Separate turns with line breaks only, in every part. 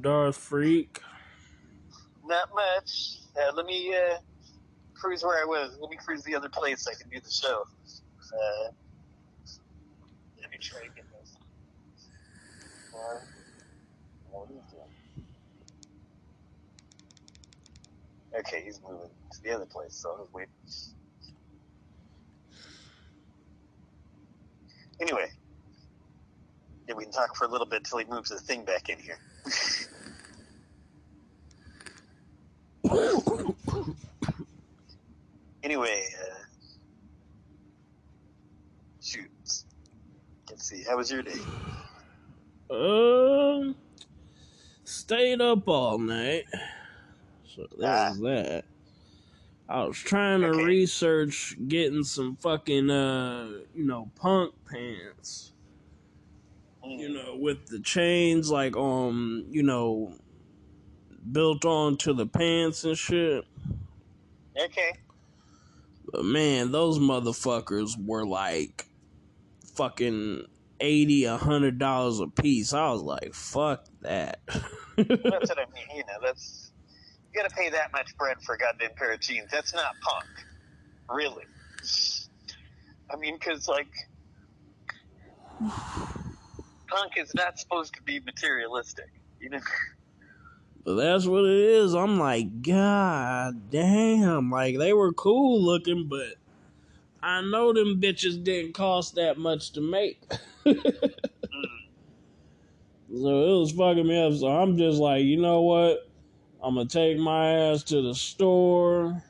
Darth Freak?
Not much. Uh, let me uh, cruise where I was. Let me cruise the other place I can do the show. Uh, let me try to get this. Okay, he's moving to the other place, so I'll wait. Anyway, yeah, we can talk for a little bit till he moves the thing back in here. anyway, uh, shoot. Let's see. How was your day?
Um, stayed up all night. So
Ah.
there's that. I was trying to
Okay.
research getting some fucking uh, you know, punk pants. You know, with the chains like um, you know, built onto the pants and shit.
Okay.
But man, those motherfuckers were like fucking eighty, a hundred dollars a piece. I was like, fuck that.
That's what I mean. You know, that's you got to pay that much bread for a goddamn pair of jeans. That's not punk, really. I mean, because like punk is not supposed to be materialistic. You know,
But that's what it is. I'm like, God damn. Like, they were cool looking, but I know them bitches didn't cost that much to make. So it was fucking me up. So I'm just like, you know what? I'm gonna take my ass to the store.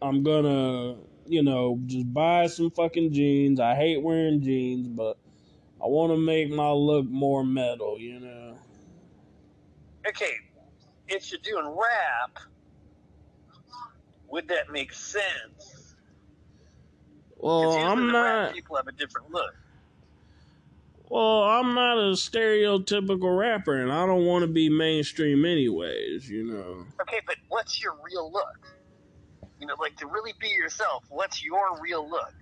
I'm gonna, you know, just buy some fucking jeans. I hate wearing jeans, but I want to make my look more metal, you know.
Okay, if you're doing rap, would that make sense?
Well, I'm not.
people have a different look.
Well, I'm not a stereotypical rapper, and I don't want to be mainstream, anyways. You know.
Okay, but what's your real look? You know, like to really be yourself. What's your real look?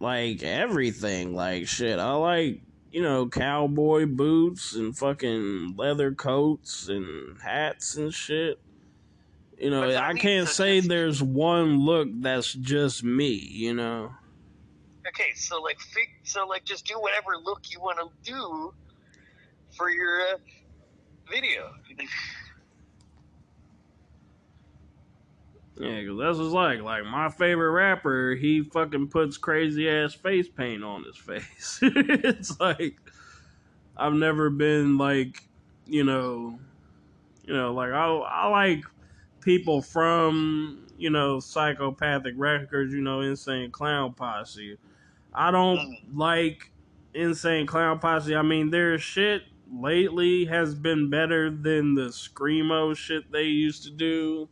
like everything. Like shit, I like you know cowboy boots and fucking leather coats and hats and shit. You know,
I
can't say there's one look that's just me. You know,
Okay, so like, fig- so like, just do whatever look you want to do for your uh, video.
yeah, because that's what's like. Like my favorite rapper, he fucking puts crazy ass face paint on his face. it's like I've never been like, you know, you know, like I I like people from you know psychopathic records, you know, insane clown posse. I don't
Mhm.
like insane clown posse. I mean, their shit lately has been better than the screamo shit they used to do.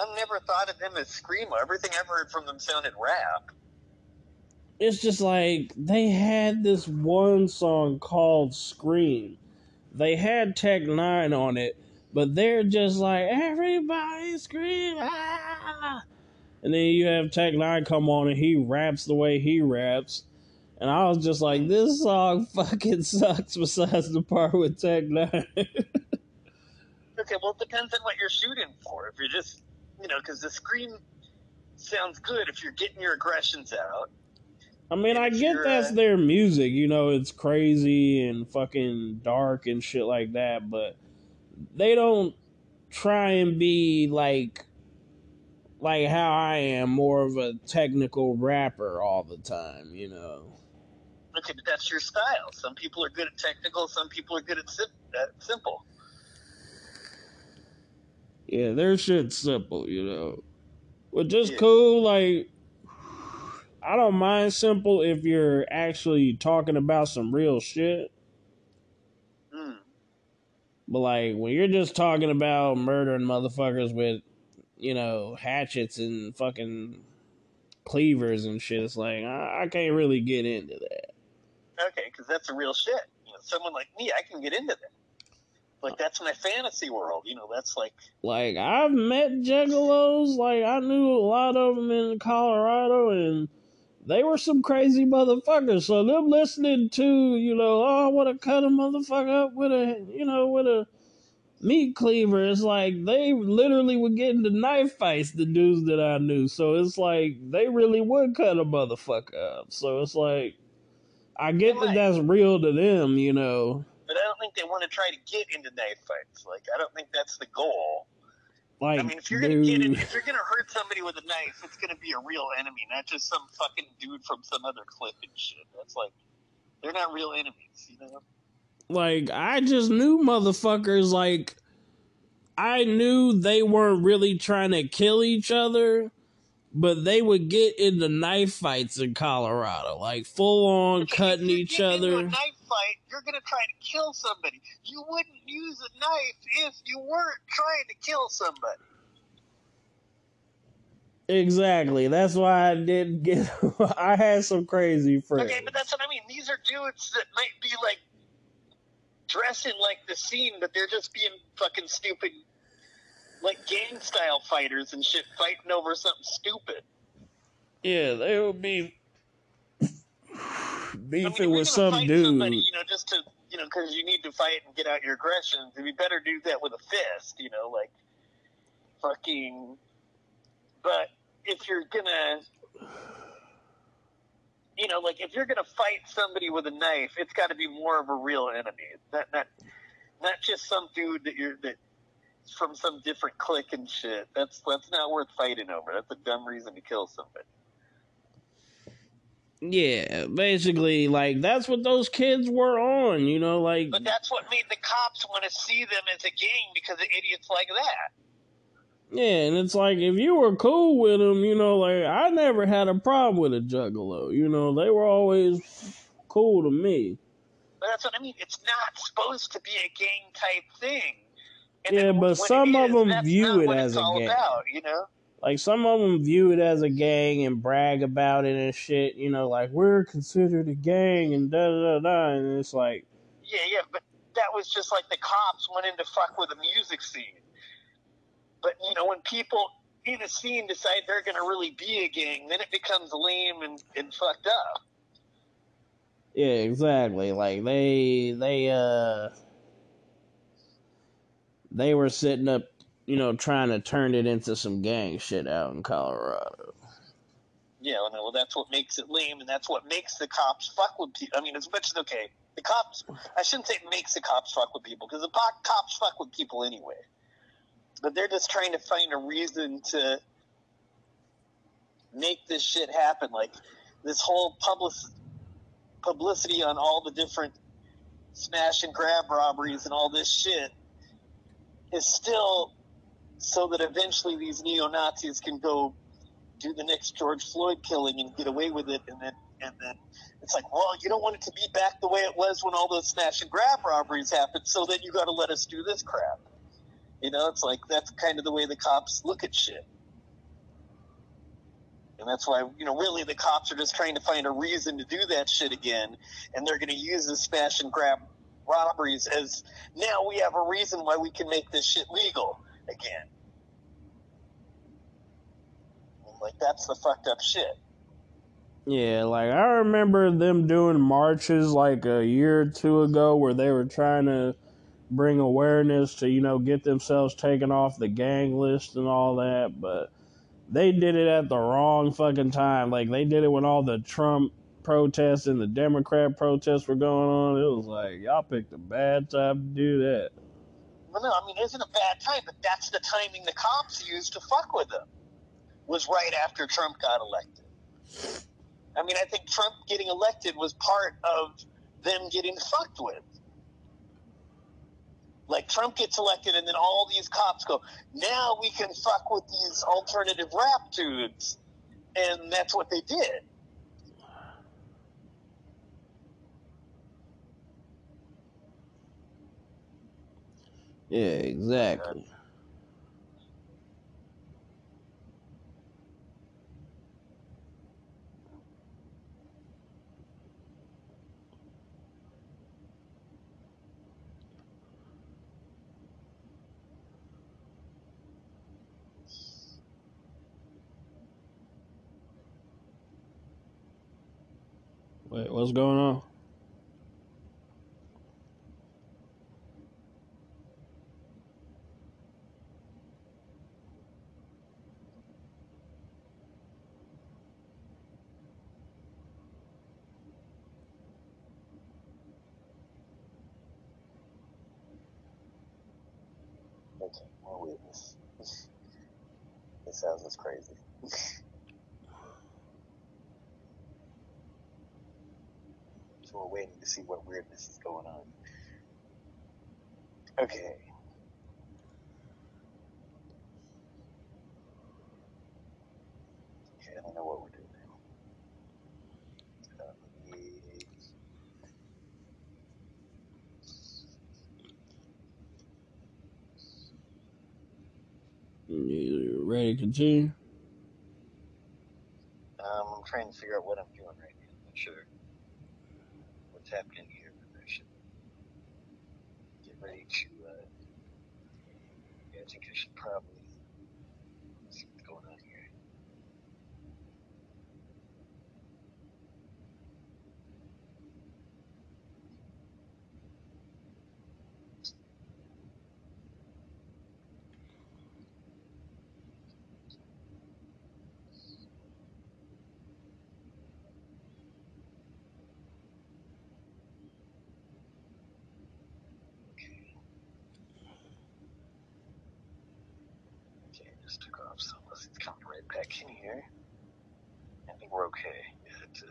I've never thought of them as screamo. Everything I've heard from them sounded rap.
It's just like they had this one song called Scream. They had Tech Nine on it, but they're just like everybody scream ah! And then you have Tech Nine come on and he raps the way he raps. And I was just like, this song fucking sucks besides the part with Tech Nine.
Okay, well, it depends on what you're shooting for. If you're just, you know, because the scream sounds good if you're getting your aggressions out.
I mean, I get that's
uh,
their music, you know, it's crazy and fucking dark and shit like that, but they don't try and be like like how I am, more of a technical rapper all the time, you know.
Okay, but that's your style. Some people are good at technical. Some people are good at, sim- at simple.
Yeah, their shit's simple, you know. But just
Yeah.
cool, like I don't mind simple if you're actually talking about some real shit.
Mm.
But like when you're just talking about murdering motherfuckers with, you know, hatchets and fucking cleavers and shit, it's like I, I can't really get into that.
Okay, because that's a real shit. You know, someone like me, I can get into that. Like that's my fantasy world. You know, that's like
Like I've met juggalos, like I knew a lot of them in Colorado, and they were some crazy motherfuckers. So them listening to, you know, oh, I want to cut a motherfucker up with a, you know, with a meat cleaver. It's like they literally would get into knife fights. The dudes that I knew. So it's like they really would cut a motherfucker up. So it's like I get that that's real to them, you know.
But I don't think they want to try to get into knife fights. Like I don't think that's the goal.
Like,
I mean, if you're gonna get in, if you're gonna hurt somebody with a knife, it's gonna be a real enemy, not just some fucking dude from some other clip and shit. That's like they're not real enemies, you know.
like I just knew motherfuckers like I knew they weren't really trying to kill each other, but they would get into knife fights in Colorado, like full on cutting each other.
knife you're gonna try to kill somebody. You wouldn't use a knife if you weren't trying to kill somebody.
Exactly. That's why I didn't get. I had some crazy friends.
Okay, but that's what I mean. These are dudes that might be like dressing like the scene, but they're just being fucking stupid, like gang style fighters and shit, fighting over something stupid.
yeah, they would be
I
beefing
mean, if
with some dude.
somebody, you know, just to you know, because you need to fight and get out your aggressions. You better do that with a fist, you know, like fucking. But if you're gonna, you know, like if you're gonna fight somebody with a knife, it's got to be more of a real enemy. Not not not just some dude that you're that from some different clique and shit. That's that's not worth fighting over. That's a dumb reason to kill somebody.
Yeah, basically, like that's what those kids were on. You know, like
But that's what made the cops want to see them as a gang because of idiots like that.
Yeah, and it's like if you were cool with them, you know, like I never had a problem with a juggalo. You know, they were always cool to me.
But that's what I mean. It's not supposed to be a gang type thing. And
Yeah, but some
it
of them view it as a gang.
About, you know.
Like some of them view it as a gang and brag about it and shit. You know, like we're considered a gang and da da da. da. And it's like,
Yeah, yeah, but that was just like the cops went in to fuck with the music scene. But you know, when people in a scene decide they're going to really be a gang, then it becomes lame and, and fucked up.
yeah, exactly. Like they they uh they were sitting up, you know, trying to turn it into some gang shit out in Colorado.
Yeah, well, that's what makes it lame, and that's what makes the cops fuck with people. I mean, as much as okay, the cops. I shouldn't say it makes the cops fuck with people because the cops fuck with people anyway. But they're just trying to find a reason to make this shit happen. Like this whole public publicity on all the different smash and grab robberies and all this shit is still so that eventually these neo Nazis can go do the next George Floyd killing and get away with it, and then and then it's like, well, you don't want it to be back the way it was when all those smash and grab robberies happened, so then you got to let us do this crap. You know, it's like that's kind of the way the cops look at shit, and that's why you know really the cops are just trying to find a reason to do that shit again, and they're going to use the smash and grab robberies as now we have a reason why we can make this shit legal again. Like that's the fucked up shit.
Yeah, like I remember them doing marches like a year or two ago where they were trying to bring awareness to, you know, get themselves taken off the gang list and all that, but they did it at the wrong fucking time. Like they did it when all the Trump protests and the Democrat protests were going on. It was like y'all picked a bad time to do that.
I mean, isn't a bad time, but that's the timing the cops used to fuck with them. Was right after Trump got elected. I mean, I think Trump getting elected was part of them getting fucked with. Like Trump gets elected, and then all these cops go, "Now we can fuck with these alternative rap dudes," and that's what they did.
Yeah, exactly. Wait, what's going on?
Sounds just crazy. so we're waiting to see what weirdness is going on. Okay, I don't know what we're doing now. Uh, let me-
Continue?
Um, I'm trying to figure out what I'm doing right now. I'm not sure what's happening here, but I should get ready to. Uh, yeah, I think I should probably see what's going on here. Okay. Okay, I just took off, so unless it's coming right back in here, I think we're okay. It,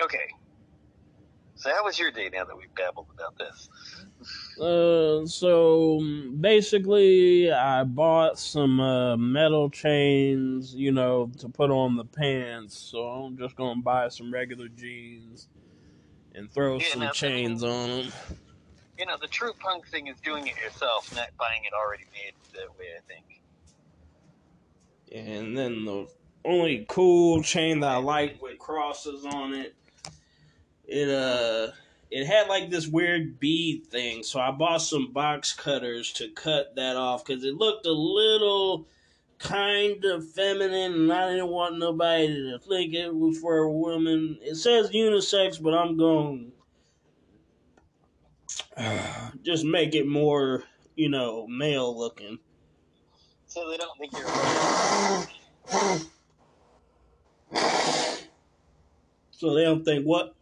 uh, okay. So how was your day now that we've babbled about this?
Uh, so basically, I bought some uh, metal chains, you know, to put on the pants. So I'm just gonna buy some regular jeans and throw
Yeah,
some chains on them.
You know, the true punk thing is doing it yourself, not buying it already made that way, I think.
And then the only cool chain that I like with crosses on it, it uh, it had like this weird bead thing. So I bought some box cutters to cut that off because it looked a little kind of feminine, and I didn't want nobody to think it was for a woman. It says unisex, but I'm going just make it more, you know, male looking.
So they don't think you're
So they don't think what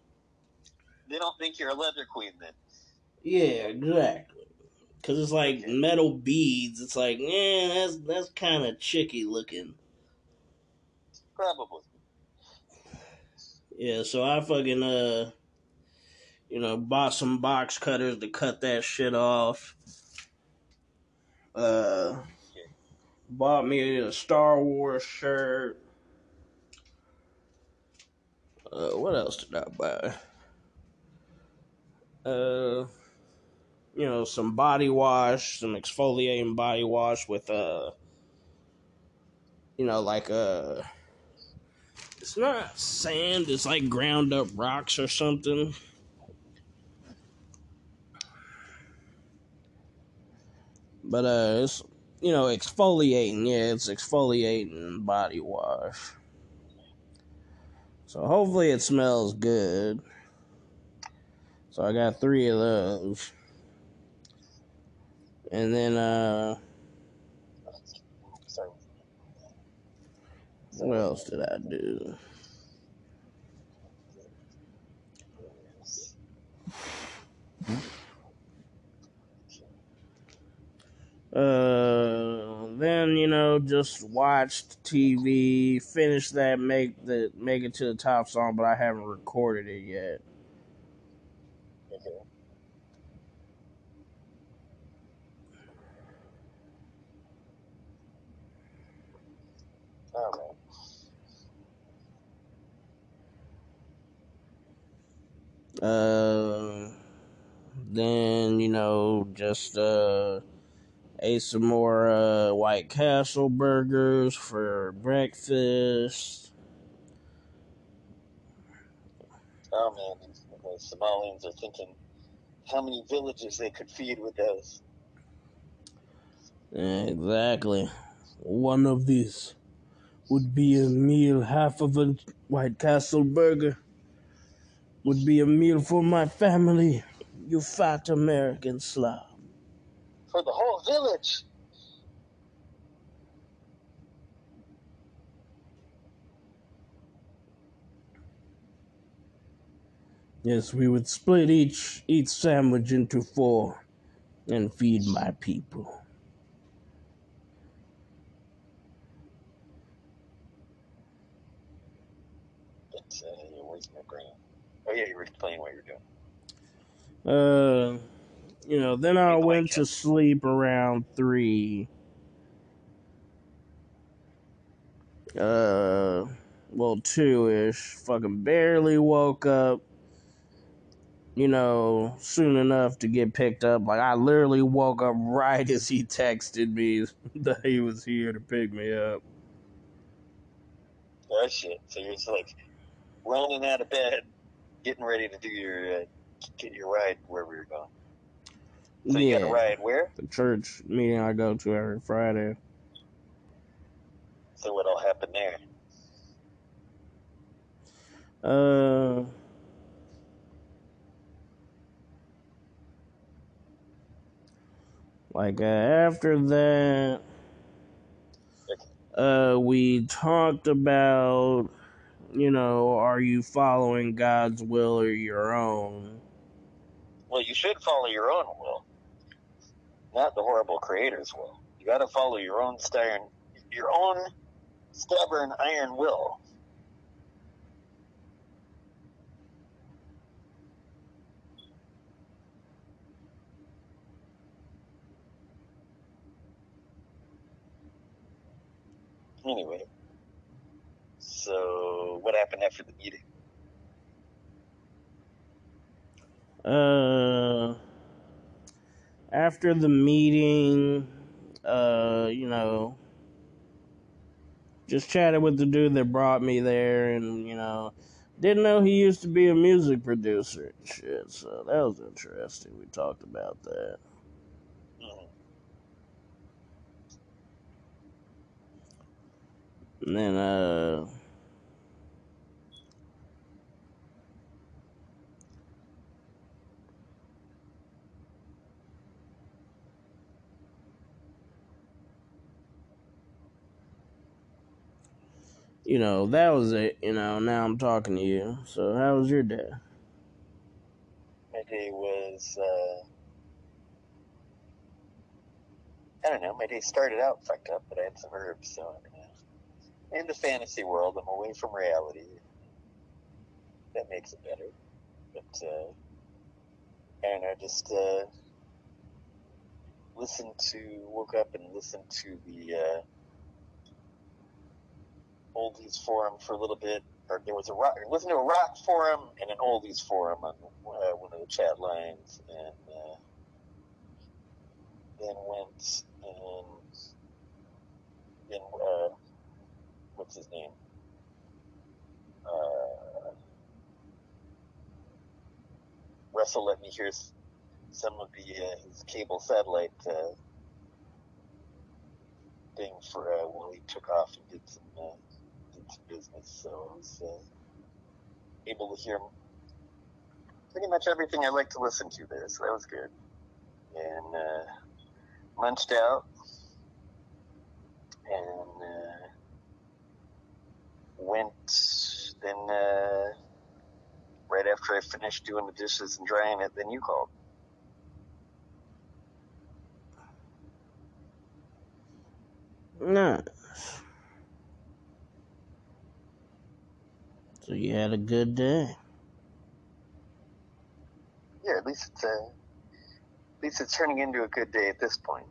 they don't think you're a leather queen then.
Yeah, exactly. Cause it's like metal beads. It's like, yeah, that's that's kind of chicky looking.
Probably.
Yeah, so I fucking uh, you know, bought some box cutters to cut that shit off. Uh, bought me a Star Wars shirt. Uh, what else did I buy? Uh, you know, some body wash, some exfoliating body wash with uh, you know, like uh, it's not sand, it's like ground up rocks or something. But uh, it's you know exfoliating. Yeah, it's exfoliating body wash. So hopefully it smells good. So I got three of those. And then uh what else did I do? Uh, then you know, just watched TV, finished that, make the make it to the top song, but I haven't recorded it yet.
Okay.
Uh, then you know, just uh, ate some more uh White Castle burgers for breakfast.
Oh man, these- the Somalians are thinking how many villages they could feed with those.
Exactly. One of these would be a meal, half of a White Castle burger. would be a meal for my family, you fat American slob.
For the whole village.
Yes, we would split each each sandwich into four and feed my people.
But uh, where's my? Oh yeah, you were explaining what you're doing.
Uh, you know, then I went to sleep around three. Uh, well, two ish. Fucking barely woke up. You know, soon enough to get picked up. Like I literally woke up right as he texted me that he was here to pick me up.
Oh shit! So you're just like rolling out of bed, getting ready to do your uh, get your ride wherever you're going. So you
yeah,
a ride where?
the church meeting I go to every Friday.
So what all happen there?
Uh, like uh, after that, uh, we talked about, you know, are you following God's will or your own?
Well, you should follow your own will, not the horrible creator's will. You got to follow your own stubborn, your own stubborn iron will. Anyway, so what happened after the meeting?
Uh, after the meeting, uh, you know, just chatted with the dude that brought me there, and you know, didn't know he used to be a music producer and shit. So that was interesting. We talked about that. And then, uh, you know, that was it. You know, now I'm talking to you. So, how was your day?
My day was, uh, I don't know, my day started out fucked up, but I had some herbs, so I'm uh, in the fantasy world. I'm away from reality. That makes it better. But, uh, I don't know, just, uh, listened to, woke up and listened to the, uh, oldies forum for a little bit. Or there was a rock, listened to a rock forum and an oldies forum on uh, one of the chat lines, and uh, then went and then uh, what's his name? Uh, Russell let me hear some of the uh, his cable satellite uh, thing for uh, while he took off and did some uh, business. So uh, able to hear pretty much everything I like to listen to there. So that was good. And uh, lunched out and uh, went then uh, right after I finished doing the dishes and drying it, then you called.
Nice. So, you had a good day.
Yeah, at least it's uh, at least it's turning into a good day at this point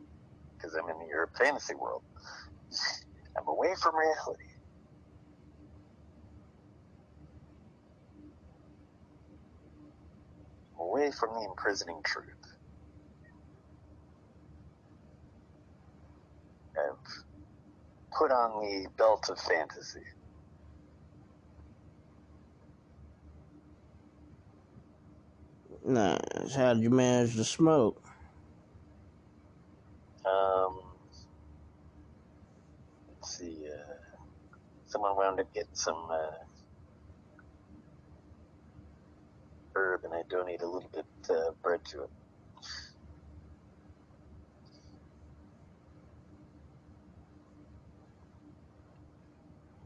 because I'm in your fantasy world. I'm away from reality. Away from the imprisoning truth. I've put on the belt of fantasy.
Nice. How did you manage to smoke?
Um, let's see. Uh, someone wound up getting some uh, herb and I donate a little bit uh, bread to it.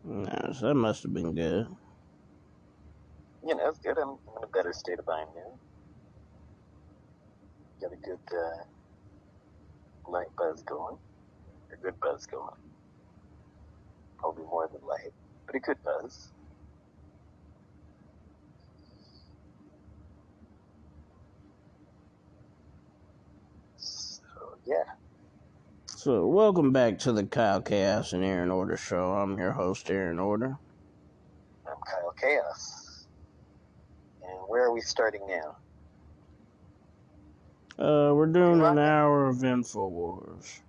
Nice. That must have been good.
You know, it's good. I'm in a better state of mind now. Got a good uh, light buzz going. A good buzz going. Probably more than light, but a good buzz. So, yeah.
So, welcome back to the Kyle Chaos and Aaron Order show. I'm your host, Aaron Order.
I'm Kyle Chaos. And where are we starting now?
Uh, we're doing an hour of InfoWars.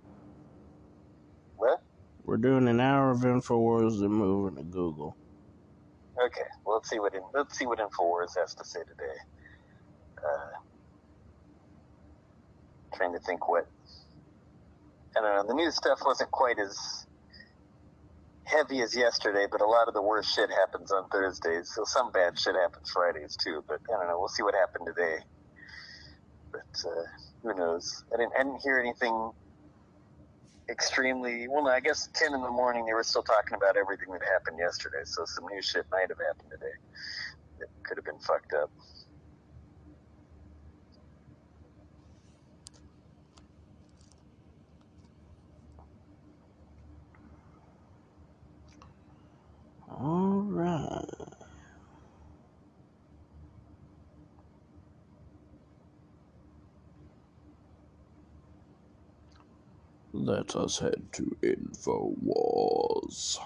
What?
We're doing an hour of InfoWars and moving to Google.
Okay, well, let's see what in, let's see what Infowars has to say today. Uh, trying to think what I don't know. The news stuff wasn't quite as heavy as yesterday, but a lot of the worst shit happens on Thursdays. So some bad shit happens Fridays too. But I don't know. We'll see what happened today. But uh, who knows? I didn't, I didn't hear anything extremely. Well, I guess ten in the morning they were still talking about everything that happened yesterday. So some new shit might have happened today. It could have been fucked up.
All right. Let us head to InfoWars.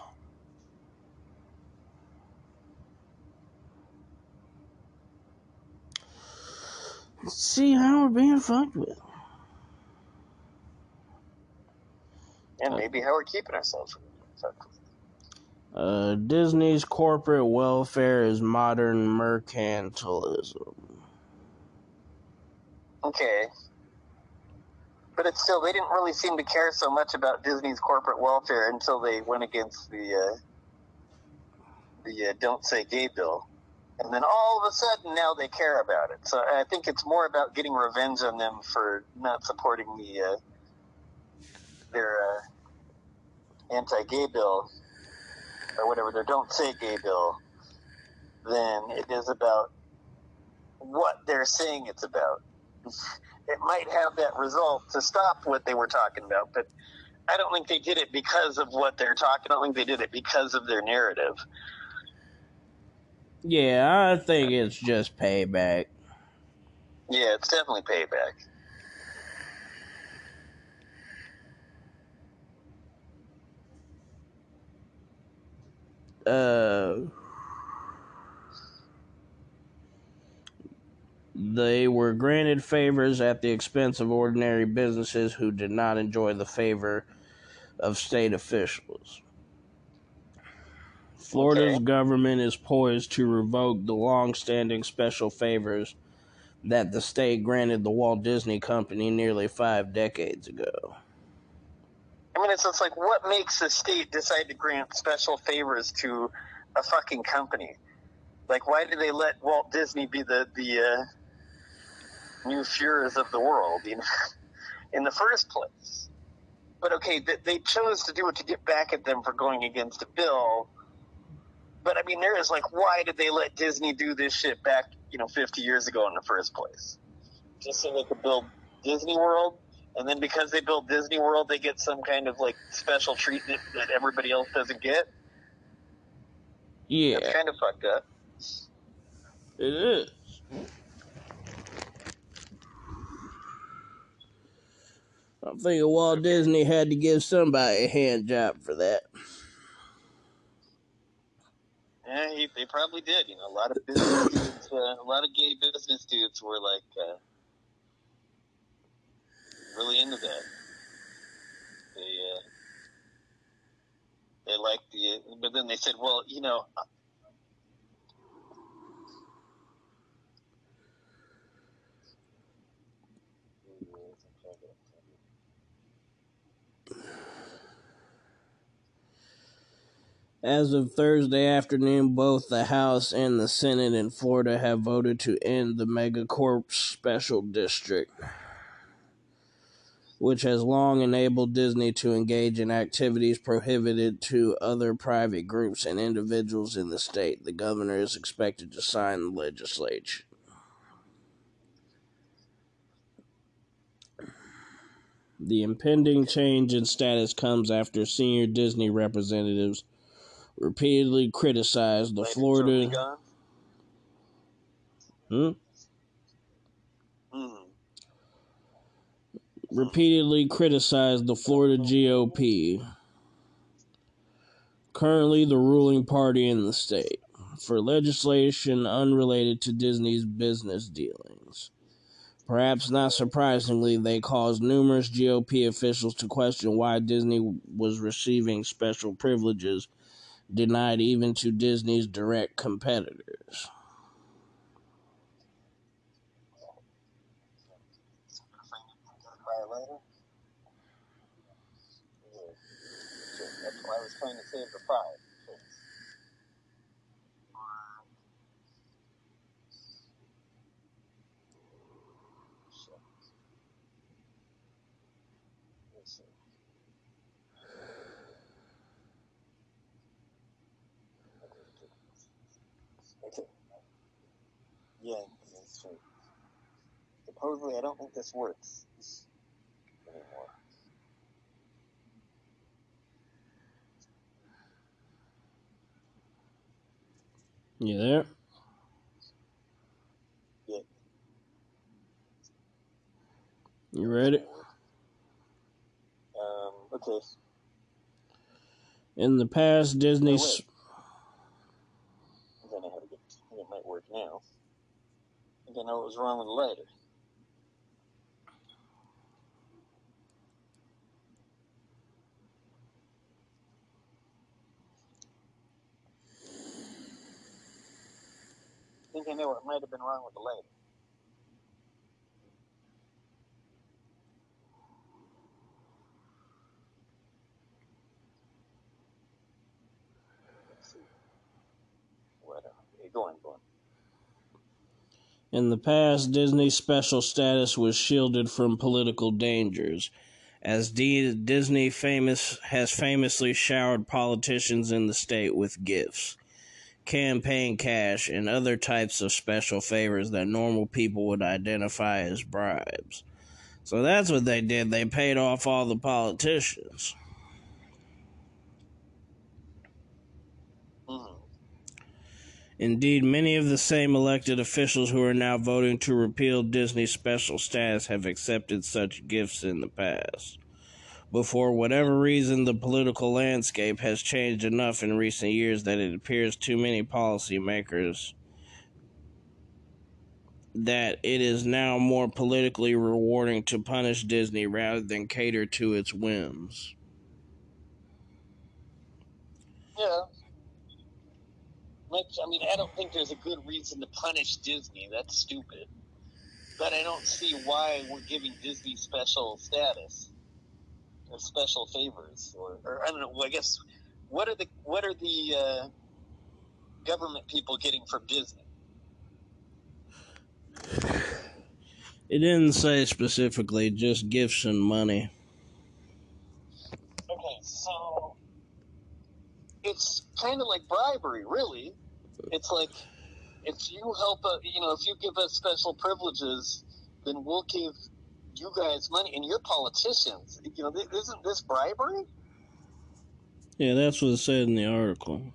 Let's see how we're being fucked with.
And maybe how we're keeping ourselves from being fucked with.
Uh, Disney's corporate welfare is modern mercantilism.
Okay. But it's still, they didn't really seem to care so much about Disney's corporate welfare until they went against the uh, the uh, "Don't Say Gay" bill, and then all of a sudden now they care about it. So I think it's more about getting revenge on them for not supporting the uh, their uh, anti-gay bill or whatever their "Don't Say Gay" bill than it is about what they're saying it's about it might have that result to stop what they were talking about, but I don't think they did it because of what they're talking. I don't think they did it because of their narrative.
Yeah, I think it's just payback.
Yeah, it's definitely payback.
Uh, they were granted favors at the expense of ordinary businesses who did not enjoy the favor of state officials. Florida's
Okay.
government is poised to revoke the long standing special favors that the state granted the Walt Disney Company nearly five decades ago.
I mean, it's just like what makes the state decide to grant special favors to a fucking company? Like, why do they let Walt Disney be the the uh, new Fuhrers of the world? You know, in the first place. But okay, they, they chose to do it to get back at them for going against a bill. But I mean, there is like, why did they let Disney do this shit back, you know, 50 years ago in the first place? Just so they could build Disney World, and then because they built Disney World, they get some kind of like special treatment that everybody else doesn't get.
Yeah,
That's kind of fucked up.
it is. I'm thinking Walt Disney had to give somebody a hand job for that.
Yeah, he, they probably did. You know, a lot of business dudes, uh, a lot of gay business dudes were like uh, really into that. They uh, they liked the, but then they said, well, you know.
As of Thursday afternoon, both the House and the Senate in Florida have voted to end the Megacorp Special District, which has long enabled Disney to engage in activities prohibited to other private groups and individuals in the state. The governor is expected to sign the legislation. The impending change in status comes after senior Disney representatives repeatedly criticized the Florida. Hmm?
Hmm.
repeatedly criticized the Florida GOP, currently the ruling party in the state, for legislation unrelated to Disney's business dealings. Perhaps not surprisingly, they caused numerous GOP officials to question why Disney was receiving special privileges denied even to Disney's direct competitors.
Yeah. That's why I was trying to save the. Let's see. Okay. Yeah, that's right. Supposedly, I don't think this works anymore.
You there?
Yeah.
You ready?
Um, okay.
In the past, Disney.
Oh. Then I had to get. Think it might work now. I think I know what was wrong with the lighter. Think I know what might have been wrong with the on.
In the past, Disney's special status was shielded from political dangers, as D- Disney famous has famously showered politicians in the state with gifts, campaign cash, and other types of special favors that normal people would identify as bribes. So that's what they did. They paid off all the politicians. Indeed, many of the same elected officials who are now voting to repeal Disney's special status have accepted such gifts in the past. But for whatever reason, the political landscape has changed enough in recent years that it appears too many policymakers that it is now more politically rewarding to punish Disney rather than cater to its whims.
Yeah. Which, I mean, I don't think there's a good reason to punish Disney. That's stupid. But I don't see why we're giving Disney special status or special favors, or, or I don't know. Well, I guess what are the what are the uh, government people getting from Disney?
It didn't say specifically, just gifts and money.
Okay, so it's kind of like bribery, really. It's like if you help, uh, you know, if you give us special privileges, then we'll give you guys money, and you're politicians. You know, th- isn't this bribery?
Yeah, that's what it said in the article.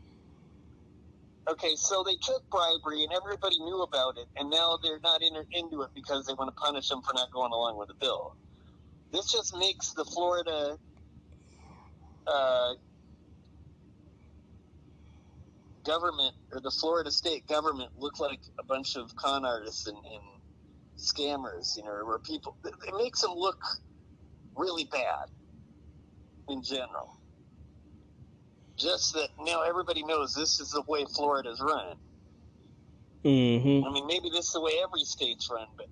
Okay, so they took bribery, and everybody knew about it, and now they're not in, into it because they want to punish them for not going along with the bill. This just makes the Florida uh, government or the Florida state government look like a bunch of con artists and, and scammers, you know, where people it it makes them look really bad in general. Just that now everybody knows this is the way Florida's run.
Mm-hmm.
I mean, maybe this is the way every state's run, but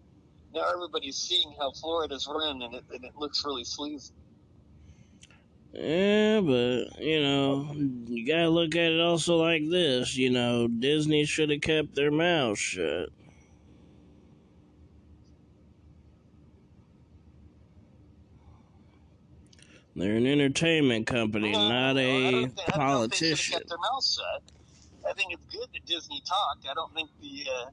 now everybody's seeing how Florida's run, and it, and it looks really sleazy.
Yeah, but you know, you gotta look at it also like this. You know, Disney should have kept their mouth shut. They're an entertainment company,
No,
not
I
a
think- I don't know if they should've
politician.
their mouth shut. I think it's good that Disney talked. I don't think the uh,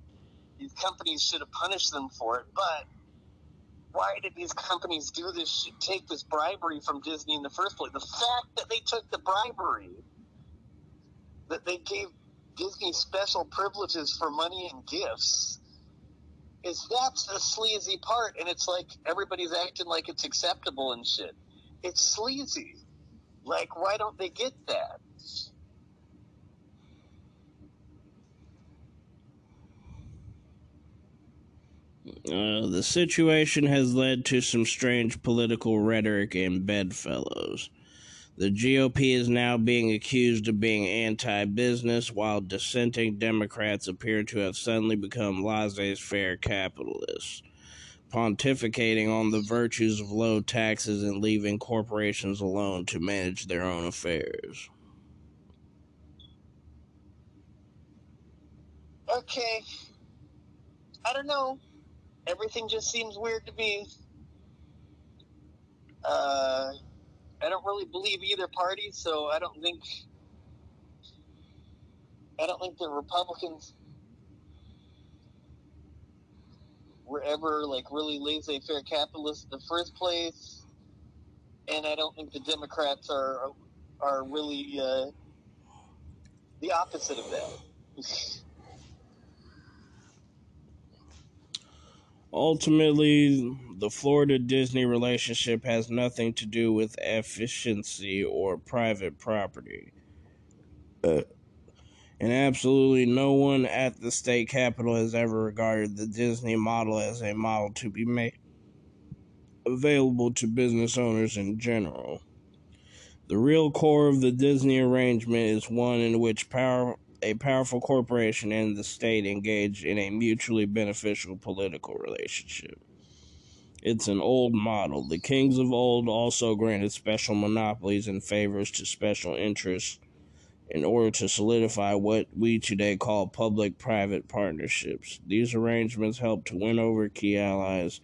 these companies should have punished them for it. But why did these companies do this? Take this bribery from Disney in the first place? The fact that they took the bribery, that they gave Disney special privileges for money and gifts, is that's the sleazy part. And it's like everybody's acting like it's acceptable and shit. It's sleazy. Like, why don't they get that?
Uh, the situation has led to some strange political rhetoric and bedfellows. The GOP is now being accused of being anti business, while dissenting Democrats appear to have suddenly become laissez faire capitalists, pontificating on the virtues of low taxes and leaving corporations alone to manage their own affairs.
Okay. I don't know. Everything just seems weird to me. Uh, I don't really believe either party, so I don't think. I don't think the Republicans were ever like really laissez-faire capitalists in the first place, and I don't think the Democrats are are really uh, the opposite of that.
Ultimately, the Florida Disney relationship has nothing to do with efficiency or private property. Uh, and absolutely no one at the state capitol has ever regarded the Disney model as a model to be made available to business owners in general. The real core of the Disney arrangement is one in which power a powerful corporation and the state engage in a mutually beneficial political relationship. It's an old model. The kings of old also granted special monopolies and favors to special interests in order to solidify what we today call public private partnerships. These arrangements help to win over key allies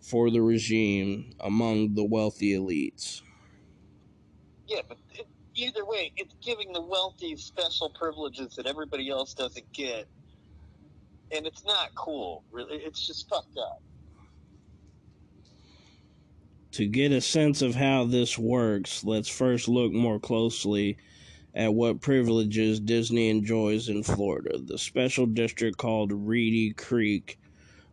for the regime among the wealthy elites.
Yeah, but it, either way, it's giving the wealthy special privileges that everybody else doesn't get, and it's not cool. Really, it's just fucked up.
To get a sense of how this works, let's first look more closely at what privileges Disney enjoys in Florida. The special district called Reedy Creek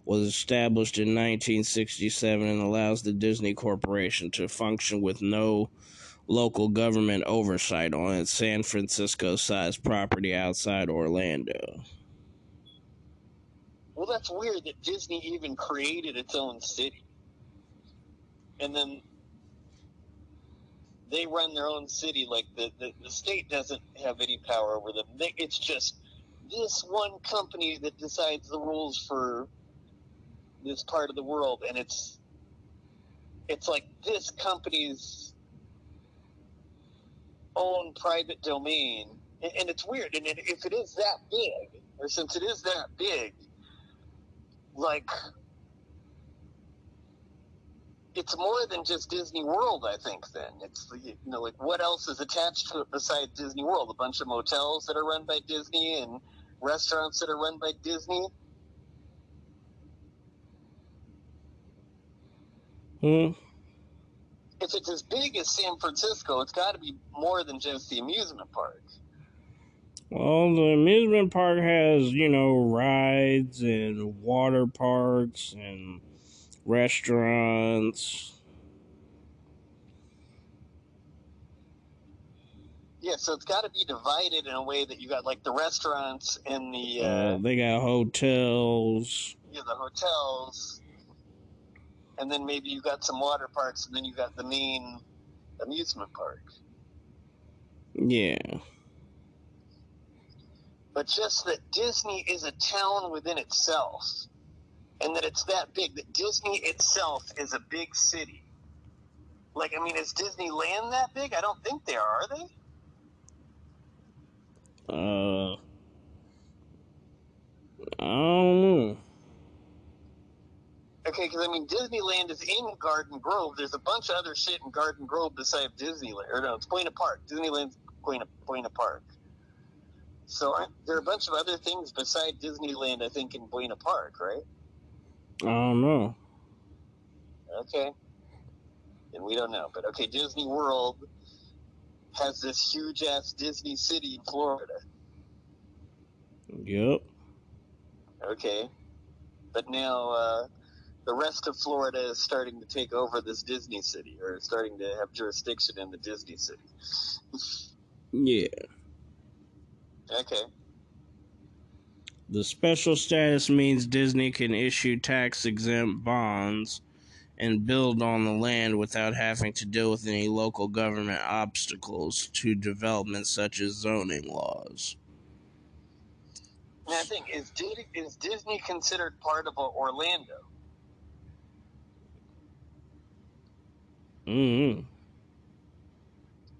was established in 1967 and allows the Disney Corporation to function with no local government oversight on its San Francisco sized property outside Orlando.
Well, that's weird that Disney even created its own city, and then they run their own city. Like the the, the state doesn't have any power over them. It's just this one company that decides the rules for this part of the world, and it's it's like this company's own private domain, and, it's weird. And if it is that big, or since it is that big, like it's more than just Disney World. I think then it's you know like what else is attached to it besides Disney World? A bunch of motels that are run by Disney and restaurants that are run by Disney.
Hmm.
If it's as big as San Francisco, it's got to be more than just the amusement park.
Well, the amusement park has, you know, rides and water parks and restaurants.
Yeah, so it's got to be divided in a way that you got like the restaurants and the uh,
Uh, they got hotels.
Yeah, the hotels, and then maybe you got some water parks, and then you got the main amusement park.
Yeah.
But just that Disney is a town within itself, and that it's that big. That Disney itself is a big city. Like, I mean, is Disneyland that big? I don't think they are. Are they?
Uh, I don't know.
Okay, because I mean, Disneyland is in Garden Grove. There's a bunch of other shit in Garden Grove besides Disneyland. Or no, it's Buena Park. Disneyland's Buena, Buena Park. So there are a bunch of other things besides Disneyland, I think, in Buena Park, right?
I don't know.
Okay. And we don't know. But okay, Disney World has this huge ass Disney city in Florida.
Yep.
Okay. But now uh, the rest of Florida is starting to take over this Disney city, or starting to have jurisdiction in the Disney city.
Yeah.
Okay.
The special status means Disney can issue tax exempt bonds and build on the land without having to deal with any local government obstacles to development such as zoning laws.
Now, I think is Disney, is Disney considered part of Orlando?
Mm-hmm.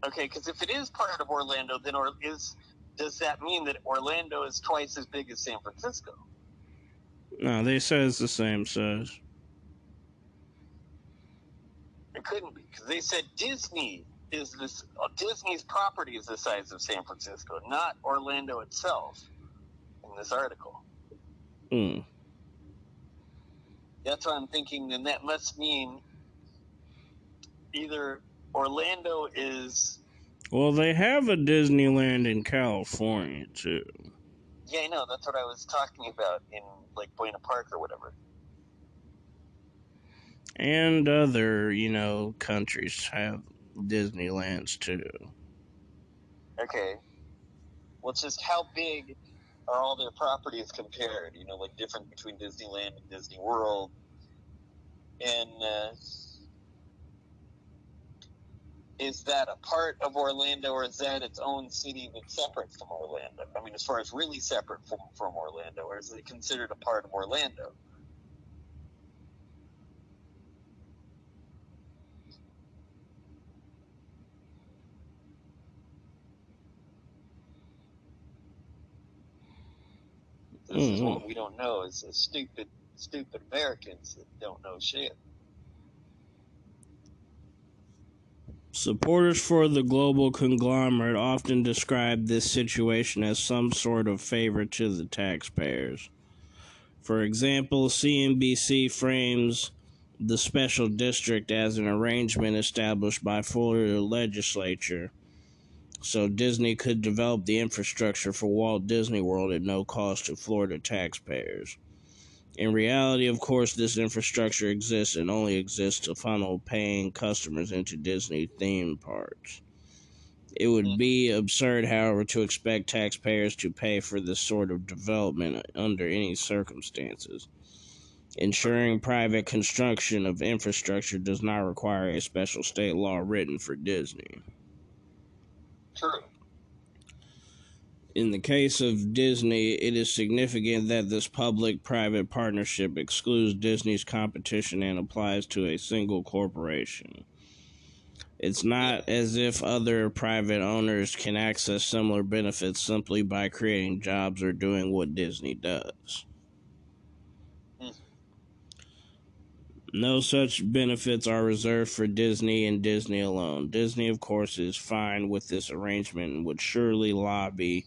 Okay, because if it is part of Orlando, then or is does that mean that Orlando is twice as big as San Francisco?
No, they say it's the same size.
It couldn't be because they said Disney is this uh, Disney's property is the size of San Francisco, not Orlando itself. In this article,
Mm.
that's what I'm thinking. Then that must mean either Orlando is
Well, they have a Disneyland in California too.
yeah, I know that's what I was talking about in like Buena Park or whatever.
And other, you know, countries have Disneylands too.
Okay. Well, it's just how big are all their properties compared? You know, like different between Disneyland and Disney World. And uh, is that a part of Orlando or is that its own city that's separate from Orlando? I mean, as far as really separate from, from Orlando, or is it considered a part of Orlando? This is
Mhm.
what we don't know is the stupid, stupid Americans that don't know shit.
Supporters for the global conglomerate often describe this situation as some sort of favor to the taxpayers. For example, CNBC frames the special district as an arrangement established by Florida legislature so Disney could develop the infrastructure for Walt Disney World at no cost to Florida taxpayers. In reality, of course, this infrastructure exists and only exists to funnel paying customers into Disney theme parks. It would be mm-hmm. absurd, however, to expect taxpayers to pay for this sort of development under any circumstances. Ensuring private construction of infrastructure does not require a special state law written for Disney.
True.
In the case of Disney, it is significant that this public private partnership excludes Disney's competition and applies to a single corporation. It's not as if other private owners can access similar benefits simply by creating jobs or doing what Disney does. Hmm. No such benefits are reserved for Disney and Disney alone. Disney, of course, is fine with this arrangement and would surely lobby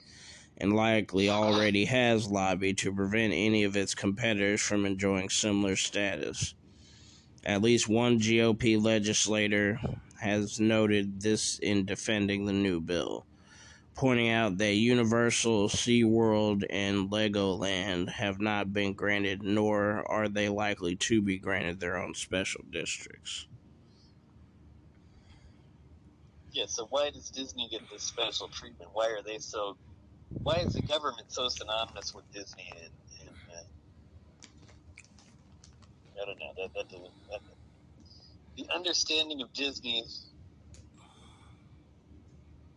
and likely already has lobbied to prevent any of its competitors from enjoying similar status. At least one GOP legislator has noted this in defending the new bill, pointing out that Universal, SeaWorld, and Legoland have not been granted, nor are they likely to be granted their own special districts.
Yeah, so why does Disney get this special treatment? Why are they so? Why is the government so synonymous with Disney? And, and uh, I don't know. That that. That, the understanding of Disney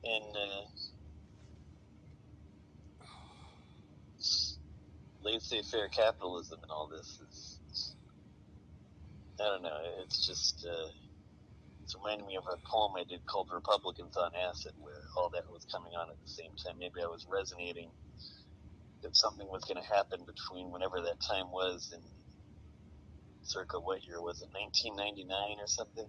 and uh, laissez-faire capitalism and all this is. I don't know. It's just. Uh, It's reminding me of a poem I did called Republicans on Acid, where all that was coming on at the same time. Maybe I was resonating that something was going to happen between whenever that time was and circa what year was it, 1999 or something?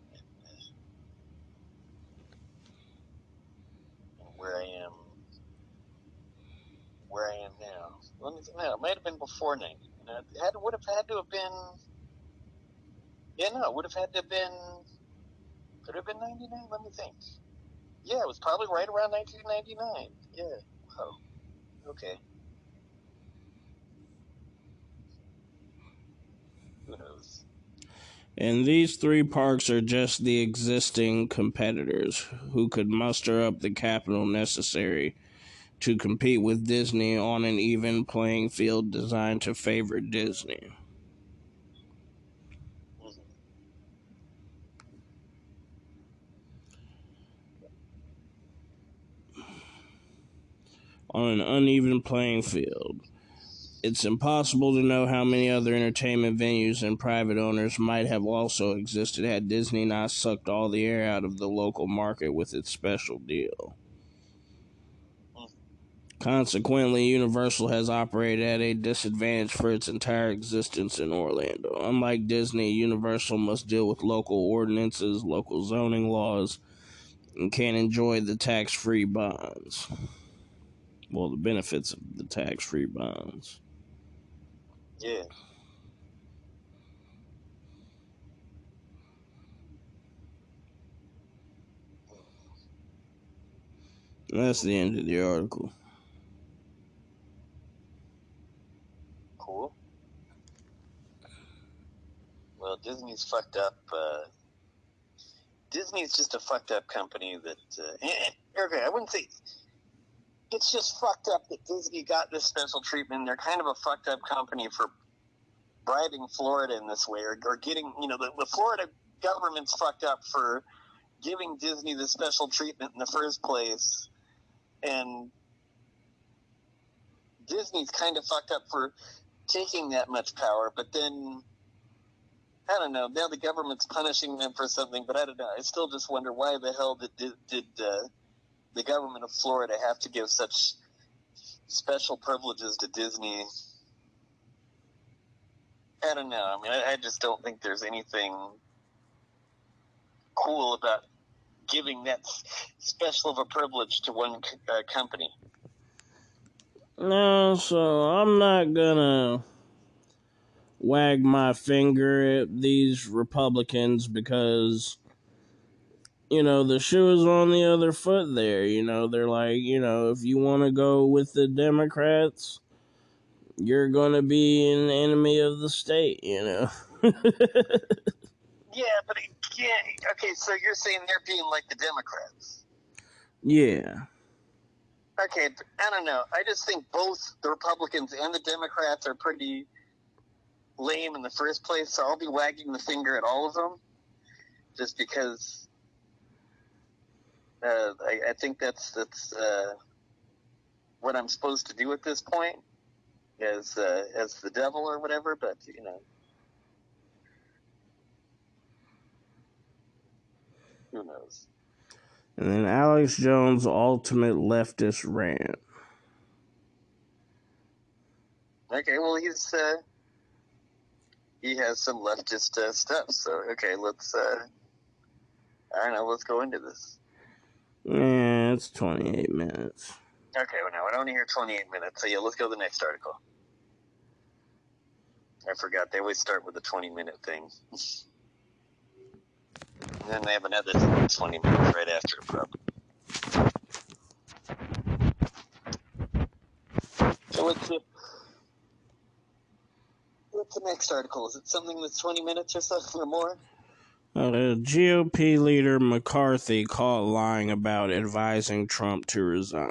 Where I am, where I am now. Let me think. It might have been before 90. It would have had to have been, yeah, no, it would have had to have been could have been 99? Let me think. Yeah, it was probably right around 1999. Yeah. Wow. Okay. Who knows?
And these three parks are just the existing competitors who could muster up the capital necessary to compete with Disney on an even playing field designed to favor Disney. On an uneven playing field. It's impossible to know how many other entertainment venues and private owners might have also existed had Disney not sucked all the air out of the local market with its special deal. Consequently, Universal has operated at a disadvantage for its entire existence in Orlando. Unlike Disney, Universal must deal with local ordinances, local zoning laws, and can't enjoy the tax free bonds well, the benefits of the tax free bonds.
Yeah.
that's the end of the article.
Cool. Well, Disney's fucked up. Uh, Disney's just a fucked up company that. Uh, okay, I wouldn't say it's just fucked up that Disney got this special treatment. They're kind of a fucked up company for bribing Florida in this way, or, or getting you know the, the Florida government's fucked up for giving Disney this special treatment in the first place, and Disney's kind of fucked up for taking that much power, but then. I don't know. Now the government's punishing them for something, but I don't know. I still just wonder why the hell did did, did uh, the government of Florida have to give such special privileges to Disney? I don't know. I mean, I, I just don't think there's anything cool about giving that special of a privilege to one uh, company.
No, so I'm not gonna wag my finger at these Republicans because you know, the shoe is on the other foot there. You know, they're like, you know, if you want to go with the Democrats, you're going to be an enemy of the state, you know.
yeah, but yeah, okay, so you're saying they're being like the Democrats.
Yeah.
Okay, I don't know. I just think both the Republicans and the Democrats are pretty lame in the first place, so I'll be wagging the finger at all of them just because uh, I, I, think that's that's uh, what I'm supposed to do at this point, as uh, as the devil or whatever. But you know, who knows?
And then Alex Jones' ultimate leftist rant.
Okay, well he's uh, he has some leftist uh, stuff. So okay, let's. Uh, I don't know. Let's go into this.
Yeah, it's 28 minutes.
Okay, well, now I don't hear 28 minutes. So, yeah, let's go to the next article. I forgot. They always start with a 20 minute thing. and then they have another 20 minutes right after, probably. So, what's the, what's the next article? Is it something that's 20 minutes or something or more?
Uh, GOP leader McCarthy caught lying about advising Trump to resign.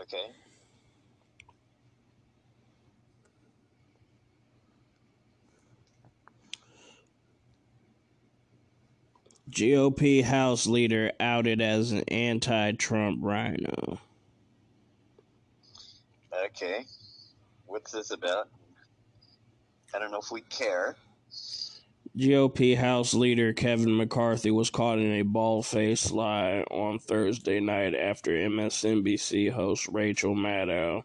Okay.
GOP House leader outed as an anti Trump RINO.
Okay. What's this about? I don't know if we care.
GOP House Leader Kevin McCarthy was caught in a bald faced lie on Thursday night after MSNBC host Rachel Maddow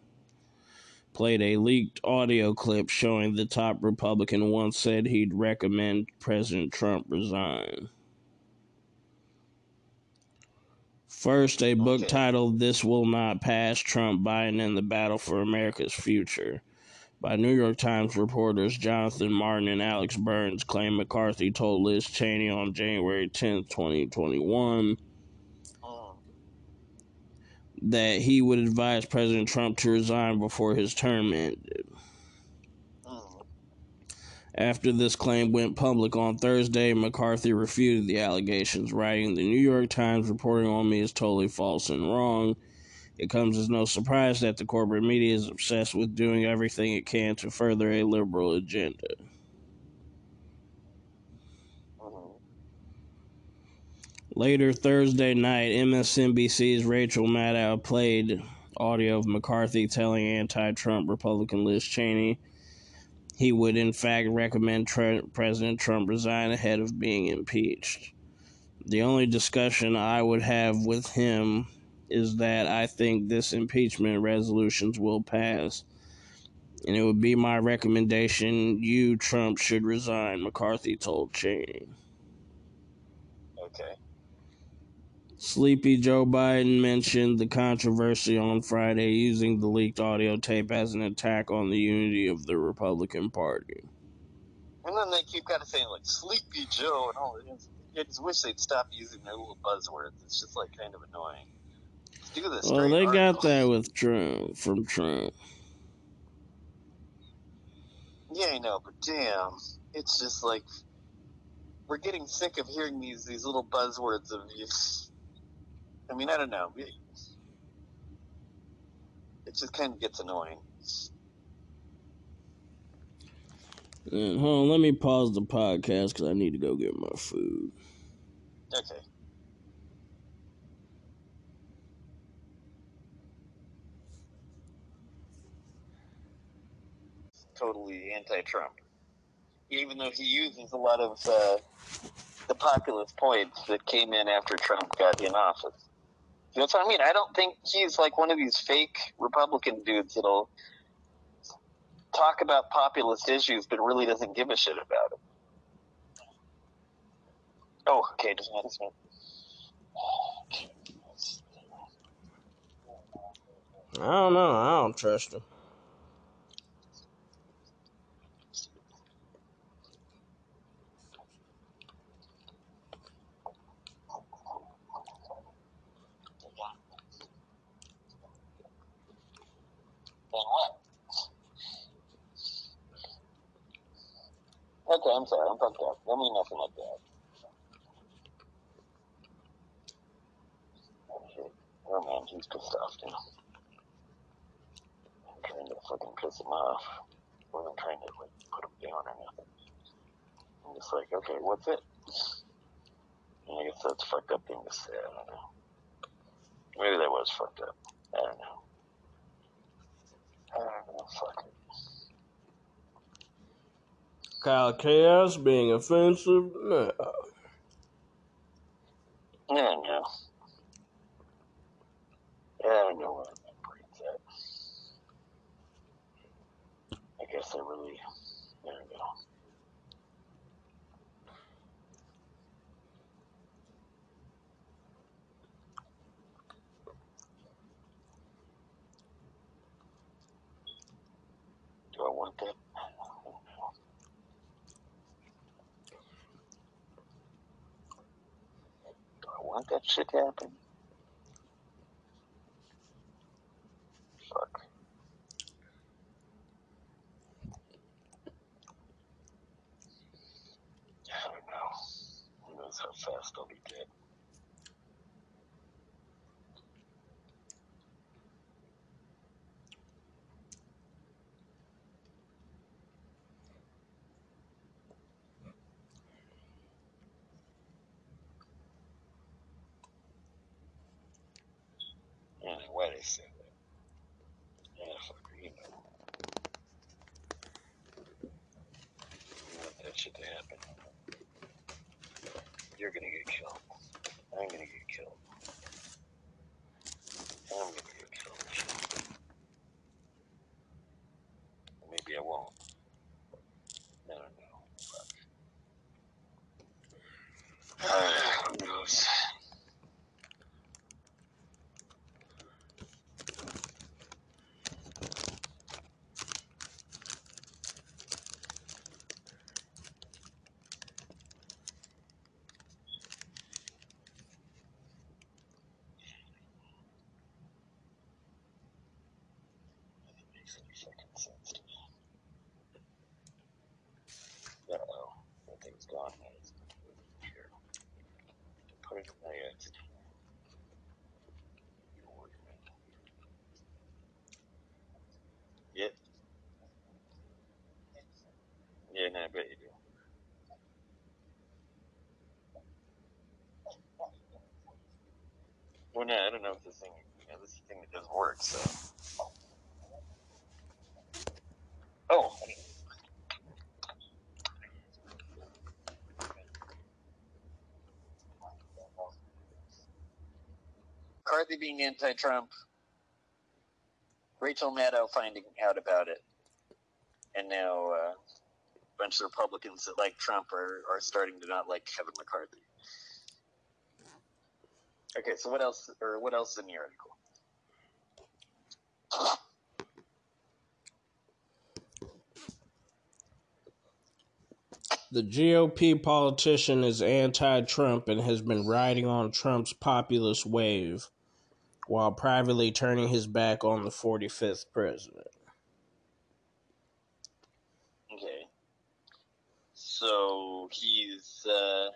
played a leaked audio clip showing the top Republican once said he'd recommend President Trump resign. First, a book
Okay.
titled This Will Not Pass Trump, Biden, and the Battle for America's Future by New York Times reporters Jonathan Martin and Alex Burns claim McCarthy told Liz Cheney on January 10, 2021,
Mm.
that he would advise President Trump to resign before his term ended. After this claim went public on Thursday, McCarthy refuted the allegations, writing, The New York Times reporting on me is totally false and wrong. It comes as no surprise that the corporate media is obsessed with doing everything it can to further a liberal agenda. Later Thursday night, MSNBC's Rachel Maddow played audio of McCarthy telling anti Trump Republican Liz Cheney he would, in fact, recommend Tre- President Trump resign ahead of being impeached. The only discussion I would have with him is that I think this impeachment resolutions will pass. And it would be my recommendation you, Trump, should resign, McCarthy told Cheney.
Okay.
Sleepy Joe Biden mentioned the controversy on Friday using the leaked audio tape as an attack on the unity of the Republican Party.
And then they keep kind of saying like Sleepy Joe and all. I just wish they'd stop using their little buzzwords. It's just like kind of annoying. This.
Well, they got that with Trump from Trump.
Yeah, I know, but damn, it's just like we're getting sick of hearing these these little buzzwords of these. I mean, I don't know. It it just kind of gets annoying.
And hold on, let me pause the podcast because I need to go get my food.
Okay. Totally anti-Trump, even though he uses a lot of uh, the populist points that came in after Trump got in office. That's what I mean. I don't think he's like one of these fake Republican dudes that'll talk about populist issues but really doesn't give a shit about it. Oh, okay, just one second.
I don't know. I don't trust him.
What? Okay, I'm sorry. I'm fucked up. Don't mean nothing like that. Oh, oh man, he's pissed off now. I'm trying to fucking piss him off. I wasn't trying to like put him down or nothing. I'm just like, okay, what's it? And I guess that's fucked up thing to say. I don't know. Maybe that was fucked up. I don't know. I don't know. Fuck it.
Kyle Chaos being offensive? No.
Don't know. I don't know where my brain's at. I guess I really, I don't know. Do I want that? I don't know. Want that shit happen? Fuck. I don't know. Who knows how fast I'll be dead. said that. Motherfucker, you know. You want that shit to happen. You're gonna get killed. I'm gonna get killed. No, I don't know if this thing, you know, this thing doesn't work, so. Oh, I didn't- McCarthy being anti-Trump, Rachel Maddow finding out about it, and now uh, a bunch of Republicans that like Trump are, are starting to not like Kevin McCarthy. Okay, so what else, or what else in the article?
The GOP politician is anti Trump and has been riding on Trump's populist wave while privately turning his back on the 45th president.
Okay. So he's uh,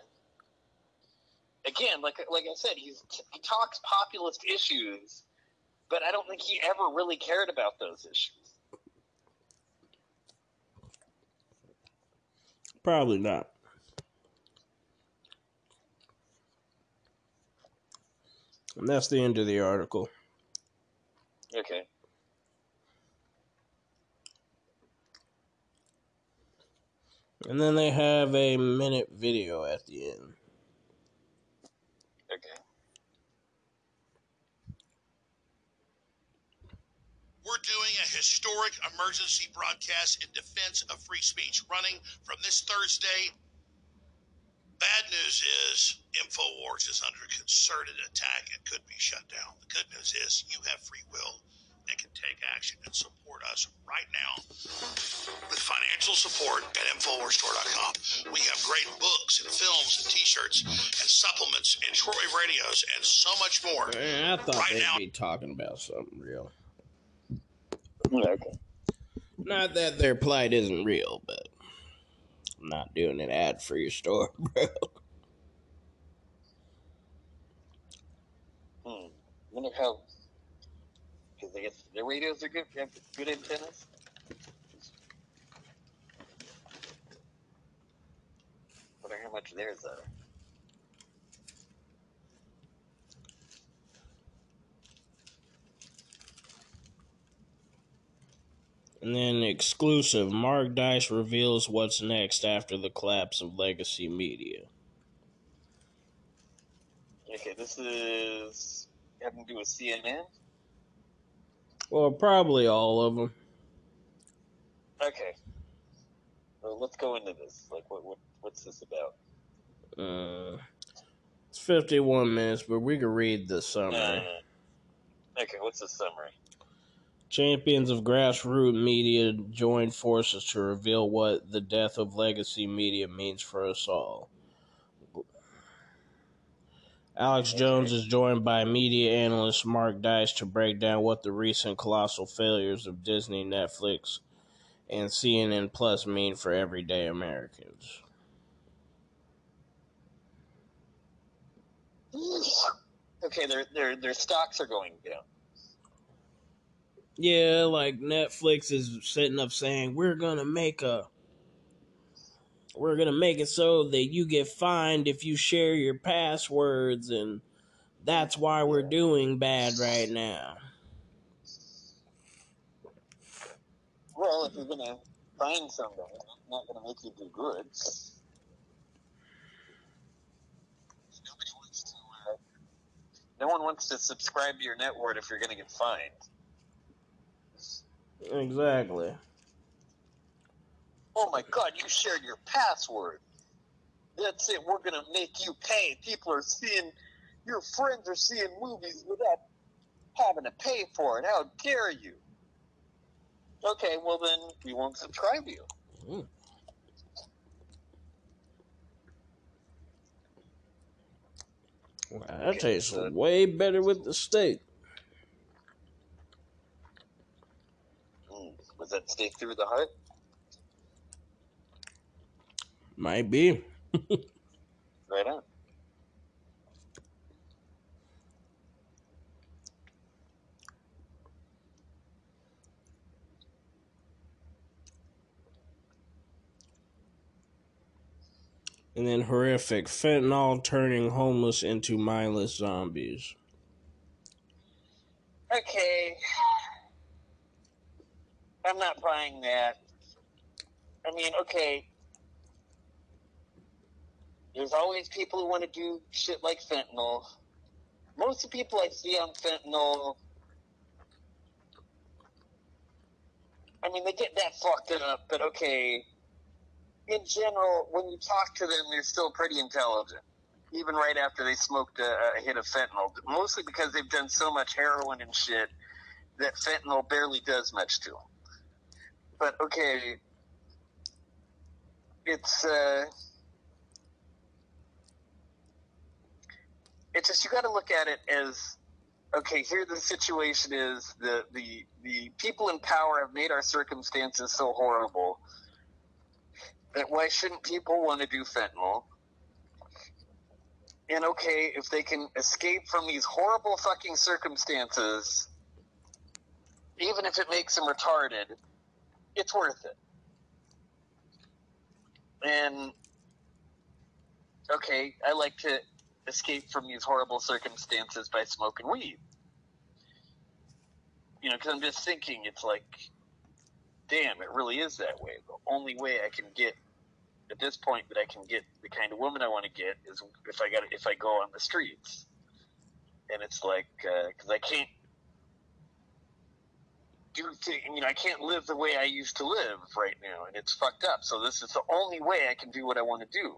again, like like I said, he's he talks populist issues, but I don't think he ever really cared about those issues.
Probably not. And that's the end of the article.
Okay.
And then they have a minute video at the end.
Okay.
We're doing a historic emergency broadcast in defense of free speech running from this Thursday. Bad news is InfoWars is under concerted attack and could be shut down. The good news is you have free will and can take action and support us right now with financial support at InfoWarsStore.com. We have great books and films and t-shirts and supplements and shortwave radios and so much more.
Man, I thought
Right
they'd
now-
be talking about something real.
Okay.
Not that their plight isn't real, but I'm not doing an ad for your store, bro.
Hmm. Wonder how. Because I guess their radios are good. Have good antennas. Wonder how much theirs are.
And then exclusive, Mark Dice reveals what's next after the collapse of legacy media.
Okay, this is having to do with CNN.
Well, probably all of them.
Okay. Well, let's go into this. Like, what, what what's this about?
Uh, it's 51 minutes, but we can read the summary.
Uh, okay, what's the summary?
Champions of grassroots media join forces to reveal what the death of legacy media means for us all. Alex Jones is joined by media analyst Mark Dice to break down what the recent colossal failures of Disney, Netflix, and CNN Plus mean for everyday Americans.
Okay, their their their stocks are going down.
Yeah, like Netflix is sitting up saying we're gonna make a we're gonna make it so that you get fined if you share your passwords and that's why we're doing bad right now.
Well, if you're gonna find somebody, it's not gonna make you do good. Nobody wants to. Uh, no one wants to subscribe to your network if you're to get fined.
Exactly.
Oh my god, you shared your password. That's it, we're to make you pay. People are seeing, your friends are seeing movies without having to pay for it. How dare you? Okay, well then we won't subscribe to you.
Mm. Wow, that
Okay,
tastes
so-
way better with the steak.
Mm, Was that steak through the heart?
Might be.
Right on.
And then horrific fentanyl turning homeless into mindless zombies.
Okay. I'm not buying that. I mean, okay. There's always people who want to do shit like fentanyl. Most of the people I see on fentanyl, I mean, they get that fucked up, but okay. In general, when you talk to them, they're still pretty intelligent. Even right after they smoked a, a hit of fentanyl. Mostly because they've done so much heroin and shit that fentanyl barely does much to them. But okay, it's uh, it's just you got to look at it as okay. Here the situation is the the the people in power have made our circumstances so horrible that why shouldn't people want to do fentanyl? And okay, if they can escape from these horrible fucking circumstances, even if it makes them retarded, it's worth it. And okay, I like to escape from these horrible circumstances by smoking weed. You know, because I'm just thinking, it's like, damn, it really is that way. The only way I can get at this point that I can get the kind of woman I want to get is if I got if I go on the streets, and it's like uh, because I can't do things, you know I can't live the way I used to live right now, and it's fucked up. So this is the only way I can do what I want to do.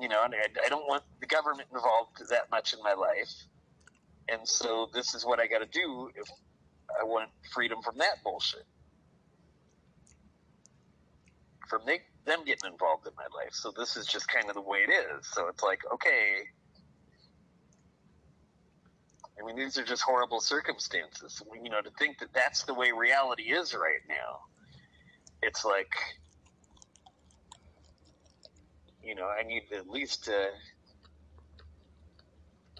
You know, and I, I don't want the government involved that much in my life, and so this is what I got to do if I want freedom from that bullshit from they, them getting involved in my life. So this is just kind of the way it is. So it's like, okay. I mean, these are just horrible circumstances. You know, to think that that's the way reality is right now, it's like, you know, I need at least to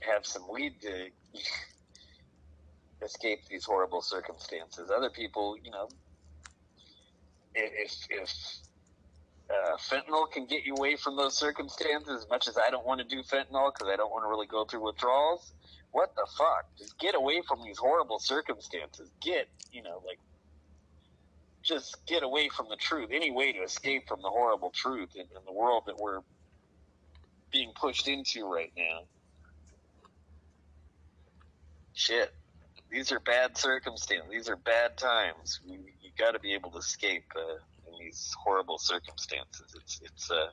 have some weed to escape these horrible circumstances. Other people, you know, if if uh, fentanyl can get you away from those circumstances as much as I don't want to do fentanyl because I don't want to really go through withdrawals. What the fuck? Just get away from these horrible circumstances. Get, you know, like, just get away from the truth. Any way to escape from the horrible truth in, in the world that we're being pushed into right now. Shit. These are bad circumstances. These are bad times. You, you got to be able to escape. Uh, in these horrible circumstances. It's it's uh,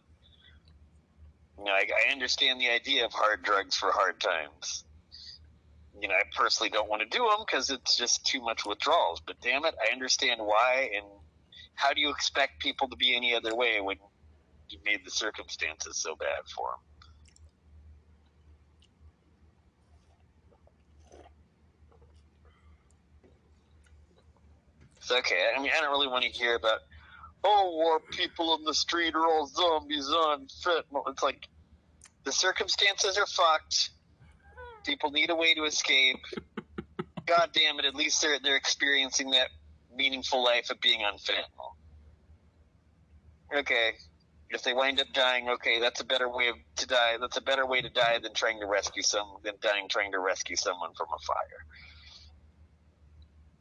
you know I, I understand the idea of hard drugs for hard times. You know, I personally don't want to do them because it's just too much withdrawals. But damn it, I understand why. And how do you expect people to be any other way when you made the circumstances so bad for them? It's okay. I mean, I don't really want to hear about oh, war people in the street are all zombies on fentanyl. It's like the circumstances are fucked. People need a way to escape. God damn it! At least they're they're experiencing that meaningful life of being on fentanyl. Okay, if they wind up dying, okay, that's a better way of, to die. That's a better way to die than trying to rescue some than dying trying to rescue someone from a fire.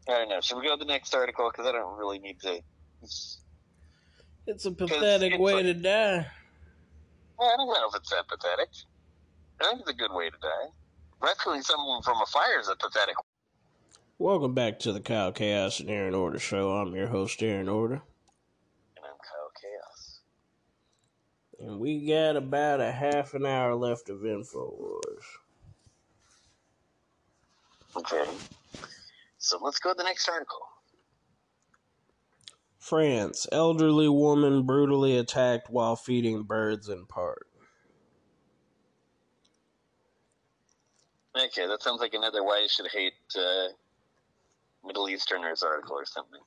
I don't know. Should we go to the next article? Because I don't really need to.
It's a pathetic
it's
way
like-
to die.
Well, I don't know if it's that pathetic. I think it's a good way to die. Rescuing someone from a fire is a pathetic.
Welcome back to the Kyle Chaos and Aaron Order show. I'm your host, Aaron Order.
And I'm Kyle Chaos.
And we got about a half an hour left of InfoWars.
Okay. So let's go to the next article.
France, elderly woman brutally attacked while feeding birds in park.
Okay, that sounds like another why you should hate uh, Middle Easterners article or something.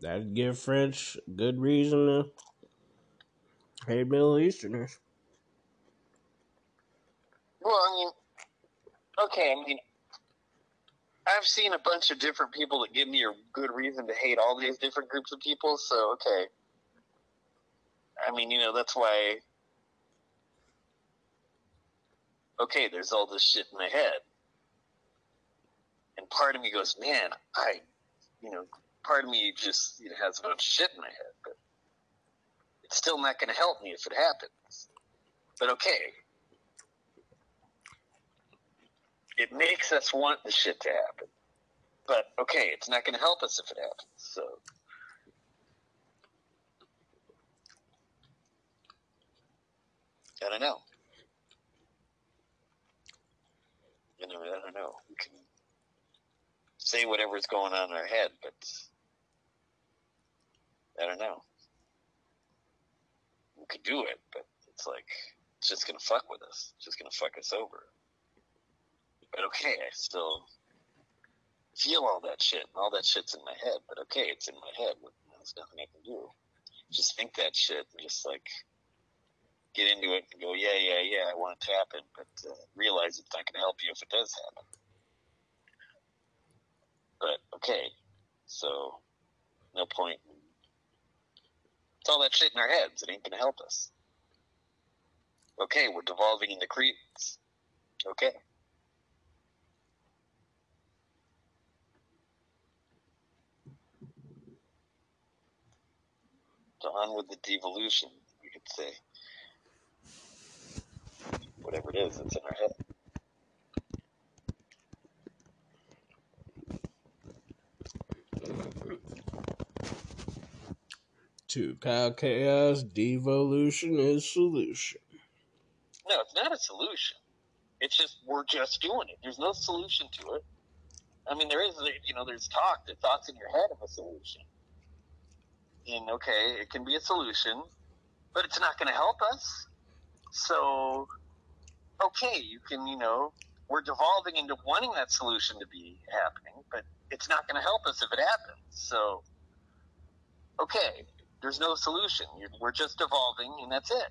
That'd give French good reason to hate Middle Easterners.
Well, I mean, okay, I mean, I've seen a bunch of different people that give me a good reason to hate all these different groups of people, so okay. I mean, you know, that's why. Okay, there's all this shit in my head. And part of me goes, man, I, you know, part of me just you know, has a bunch of shit in my head, but it's still not going to help me if it happens. But okay, it makes us want the shit to happen. But okay, it's not going to help us if it happens. So I don't know. You know, I don't know. We can say whatever's going on in our head, but I don't know. We could do it, but it's like it's just gonna fuck with us. It's just gonna fuck us over. But okay, I still feel all that shit, and all that shit's in my head. But okay, it's in my head. There's nothing I can do. Just think that shit, and just like get into it and go, yeah, yeah, yeah, I want it to happen, but uh, realize it's not going to help you if it does happen. But okay, so no point. It's all that shit in our heads. It ain't going to help us. Okay, we're devolving into cretins. Okay. On with the devolution, you could say. Whatever it is, it's in our head.
To Kyle Chaos, devolution is solution.
No, it's not a solution. It's just we're just doing it. There's no solution to it. I mean, there is, you know, there's talk. The thoughts in your head of a solution. And okay, it can be a solution, but it's not going to help us. So, okay, you can, you know, we're devolving into wanting that solution to be happening, but it's not going to help us if it happens. So, okay, there's no solution. We're just evolving, and that's it.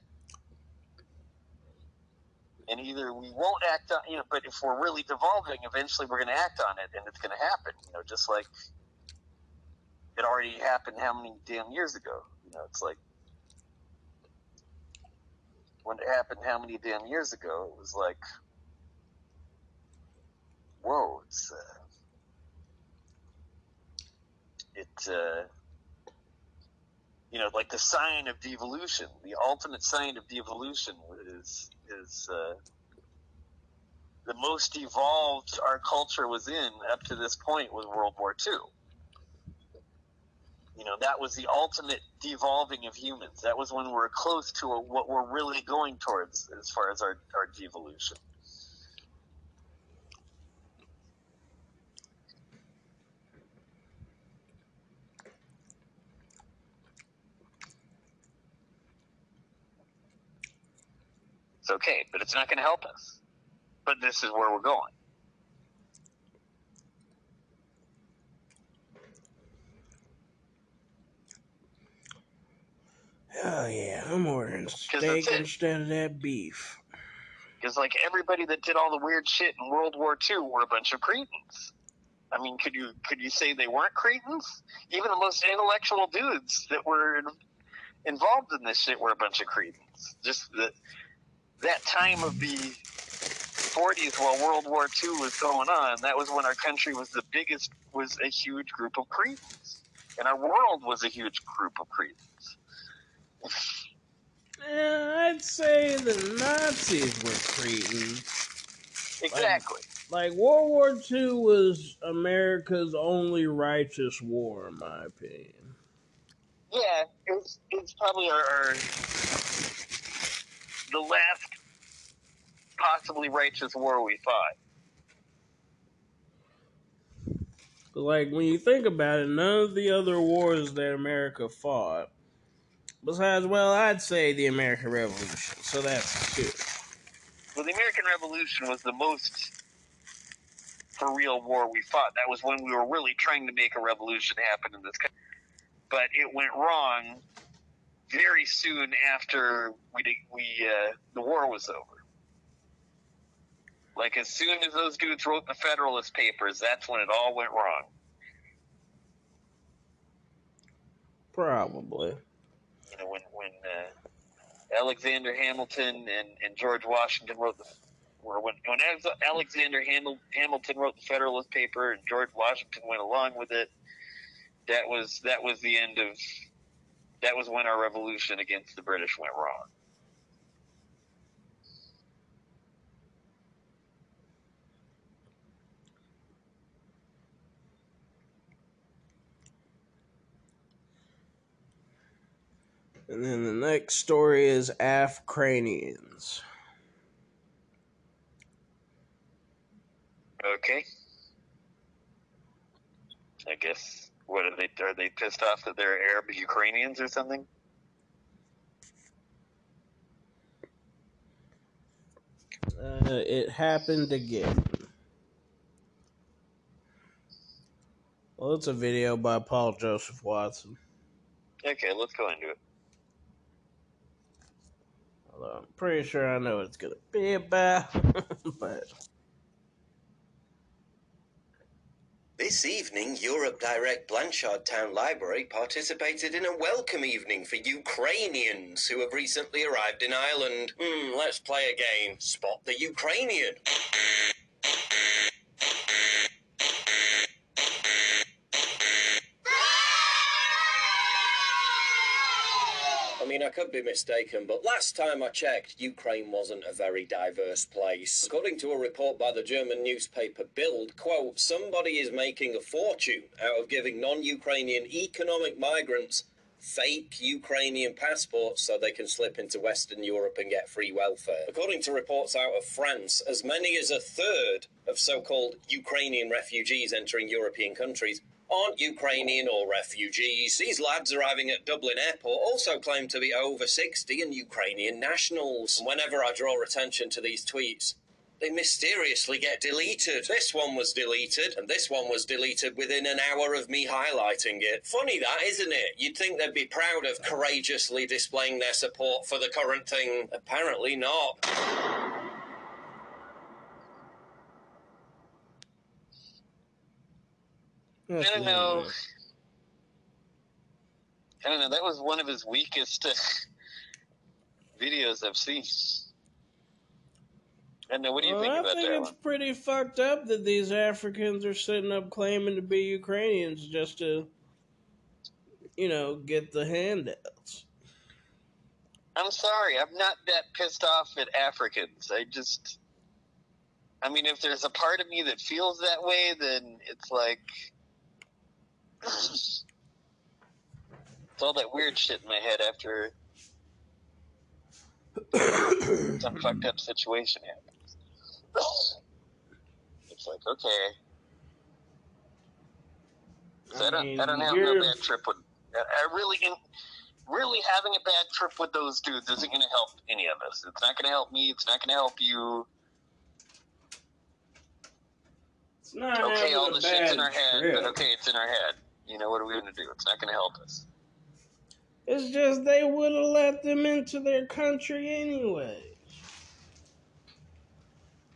And either we won't act on, you know, but if we're really devolving, eventually we're going to act on it, and it's going to happen. You know, just like it already happened how many damn years ago? You know, it's like when it happened how many damn years ago? It was like, whoa, it's uh, it. Uh, you know, like the sign of devolution, the ultimate sign of devolution is is uh, the most evolved our culture was in up to this point was World War II. You know, that was the ultimate devolving of humans. That was when we were close to a, what we're really going towards as far as our, our devolution. It's okay, but it's not going to help us. But this is where we're going.
Oh yeah, I'm ordering steak instead of that beef.
Because like everybody that did all the weird shit in World War II were a bunch of cretins. I mean, could you could you say they weren't cretins? Even the most intellectual dudes that were involved in this shit were a bunch of cretins. Just that that time of the 40s while World War II was going on, that was when our country was the biggest, was a huge group of cretins. And our world was a huge group of cretins.
Yeah, I'd say the Nazis were cretins.
Exactly.
Like World War II was America's only righteous war, in my opinion.
Yeah, it's it's probably our, our the last possibly righteous war we fought.
But like when you think about it, none of the other wars that America fought, besides, well, I'd say the American Revolution. So that's two.
Well, the American Revolution was the most for real war we fought. That was when we were really trying to make a revolution happen in this country. But it went wrong very soon after we did, we uh, the war was over. Like as soon as those dudes wrote the Federalist Papers, that's when it all went wrong.
Probably.
Know, when when uh, Alexander Hamilton and, and George Washington wrote the or when when Alexander Hamil- Hamilton wrote the Federalist Paper and George Washington went along with it, that was that was the end of that was when our revolution against the British went wrong.
And then the next story is Afranians.
Okay. I guess what are they? Are they pissed off that they're Arab Ukrainians or something?
Uh, it happened again. Well, it's a video by Paul Joseph Watson.
Okay, let's go into it.
Although I'm pretty sure I know what it's gonna be about, but.
This evening, Europe Direct Blanchardstown Library participated in a welcome evening for Ukrainians who have recently arrived in Ireland. Hmm, let's play a game. Spot the Ukrainian. Mean, I could be mistaken, but last time I checked, Ukraine wasn't a very diverse place. According to a report by the German newspaper Bild, quote, somebody is making a fortune out of giving non-Ukrainian economic migrants fake Ukrainian passports so they can slip into Western Europe and get free welfare. According to reports out of France, as many as a third of so called Ukrainian refugees entering European countries aren't Ukrainian or refugees. These lads arriving at Dublin Airport also claim to be over 60 and Ukrainian nationals. Whenever I draw attention to these tweets, they mysteriously get deleted. This one was deleted, and this one was deleted within an hour of me highlighting it. Funny that, isn't it? You'd think they'd be proud of courageously displaying their support for the current thing. Apparently not.
I don't know. I don't know. That was one of his weakest uh, videos I've seen. I know. What do you
well,
think
I
about
think
that I think
it's
one?
pretty fucked up that these Africans are sitting up claiming to be Ukrainians just to, you know, get the handouts.
I'm sorry. I'm not that pissed off at Africans. I just. I mean, if there's a part of me that feels that way, then it's like it's all that weird shit in my head after some fucked up situation happens. It's like, okay. So I, don't, mean, I don't have no bad trip with. I really, really having a bad trip with those dudes isn't going to help any of us. It's not going to help me. It's not going to help you.
It's not
okay, all the shit's in our head,
trip.
but okay, it's in our head. You know, what are we going to do? It's not going to help us.
It's just they would have let them into their country anyway.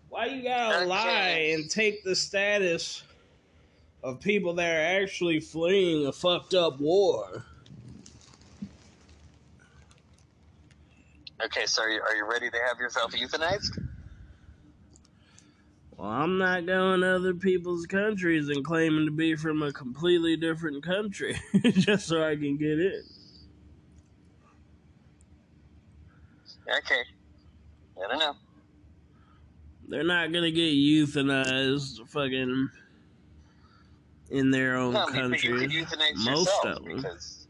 Why you gotta okay. lie and take the status of people that are actually fleeing a fucked up war?
Okay, so are you, are you ready to have yourself euthanized?
Well, I'm not going to other people's countries and claiming to be from a completely different country just so I can get in.
Okay. I don't know.
They're not gonna get euthanized, fucking, in their own
No,
country. Most of them.
because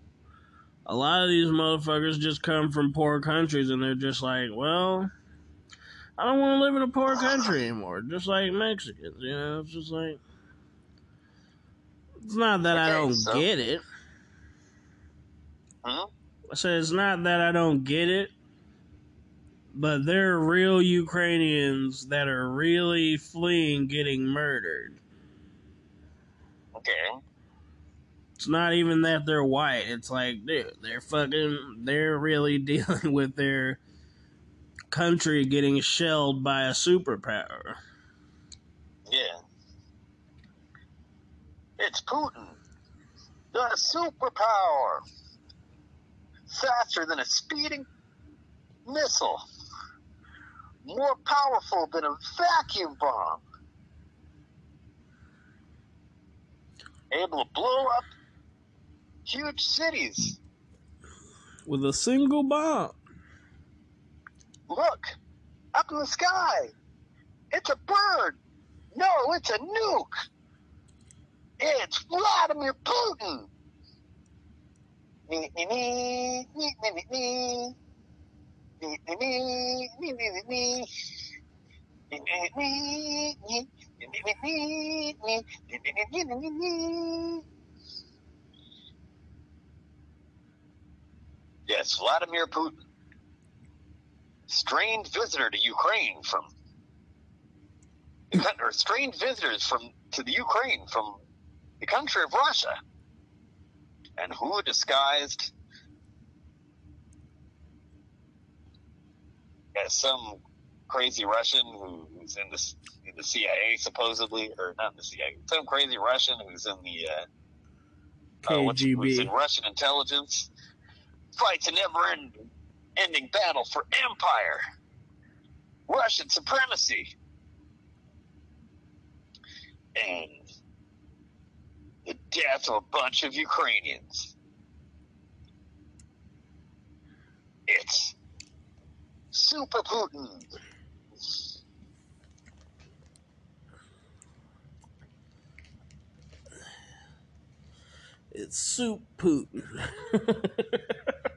A lot of these motherfuckers just come from poor countries, and they're just like, well, I don't want to live in a poor country anymore. Just like Mexicans, you know. It's just like, it's not that I don't
so-
get it.
Hmm?
I said it's not that I don't get it, but there are real Ukrainians that are really fleeing getting murdered.
okay.
It's not even that they're white. It's like, dude, they're fucking, they're really dealing with their country getting shelled by a superpower.
Yeah. It's Putin. The superpower. Faster than a speeding missile. More powerful than a vacuum bomb. Able to blow up huge cities.
With a single bomb.
Look, up in the sky. It's a bird. No, it's a nuke. It's Vladimir Putin. Yes, Vladimir Putin strange visitor to Ukraine from or strange visitors from to the Ukraine from the country of Russia, and who disguised as some crazy Russian who, who's in the in the CIA supposedly, or not in the CIA, some crazy Russian who's in the uh, uh, what's- who's in
KGB.
Russian intelligence fights a never-ending ending battle for empire, Russian supremacy, and the death of a bunch of Ukrainians. It's Super Putin.
It's soup Putin.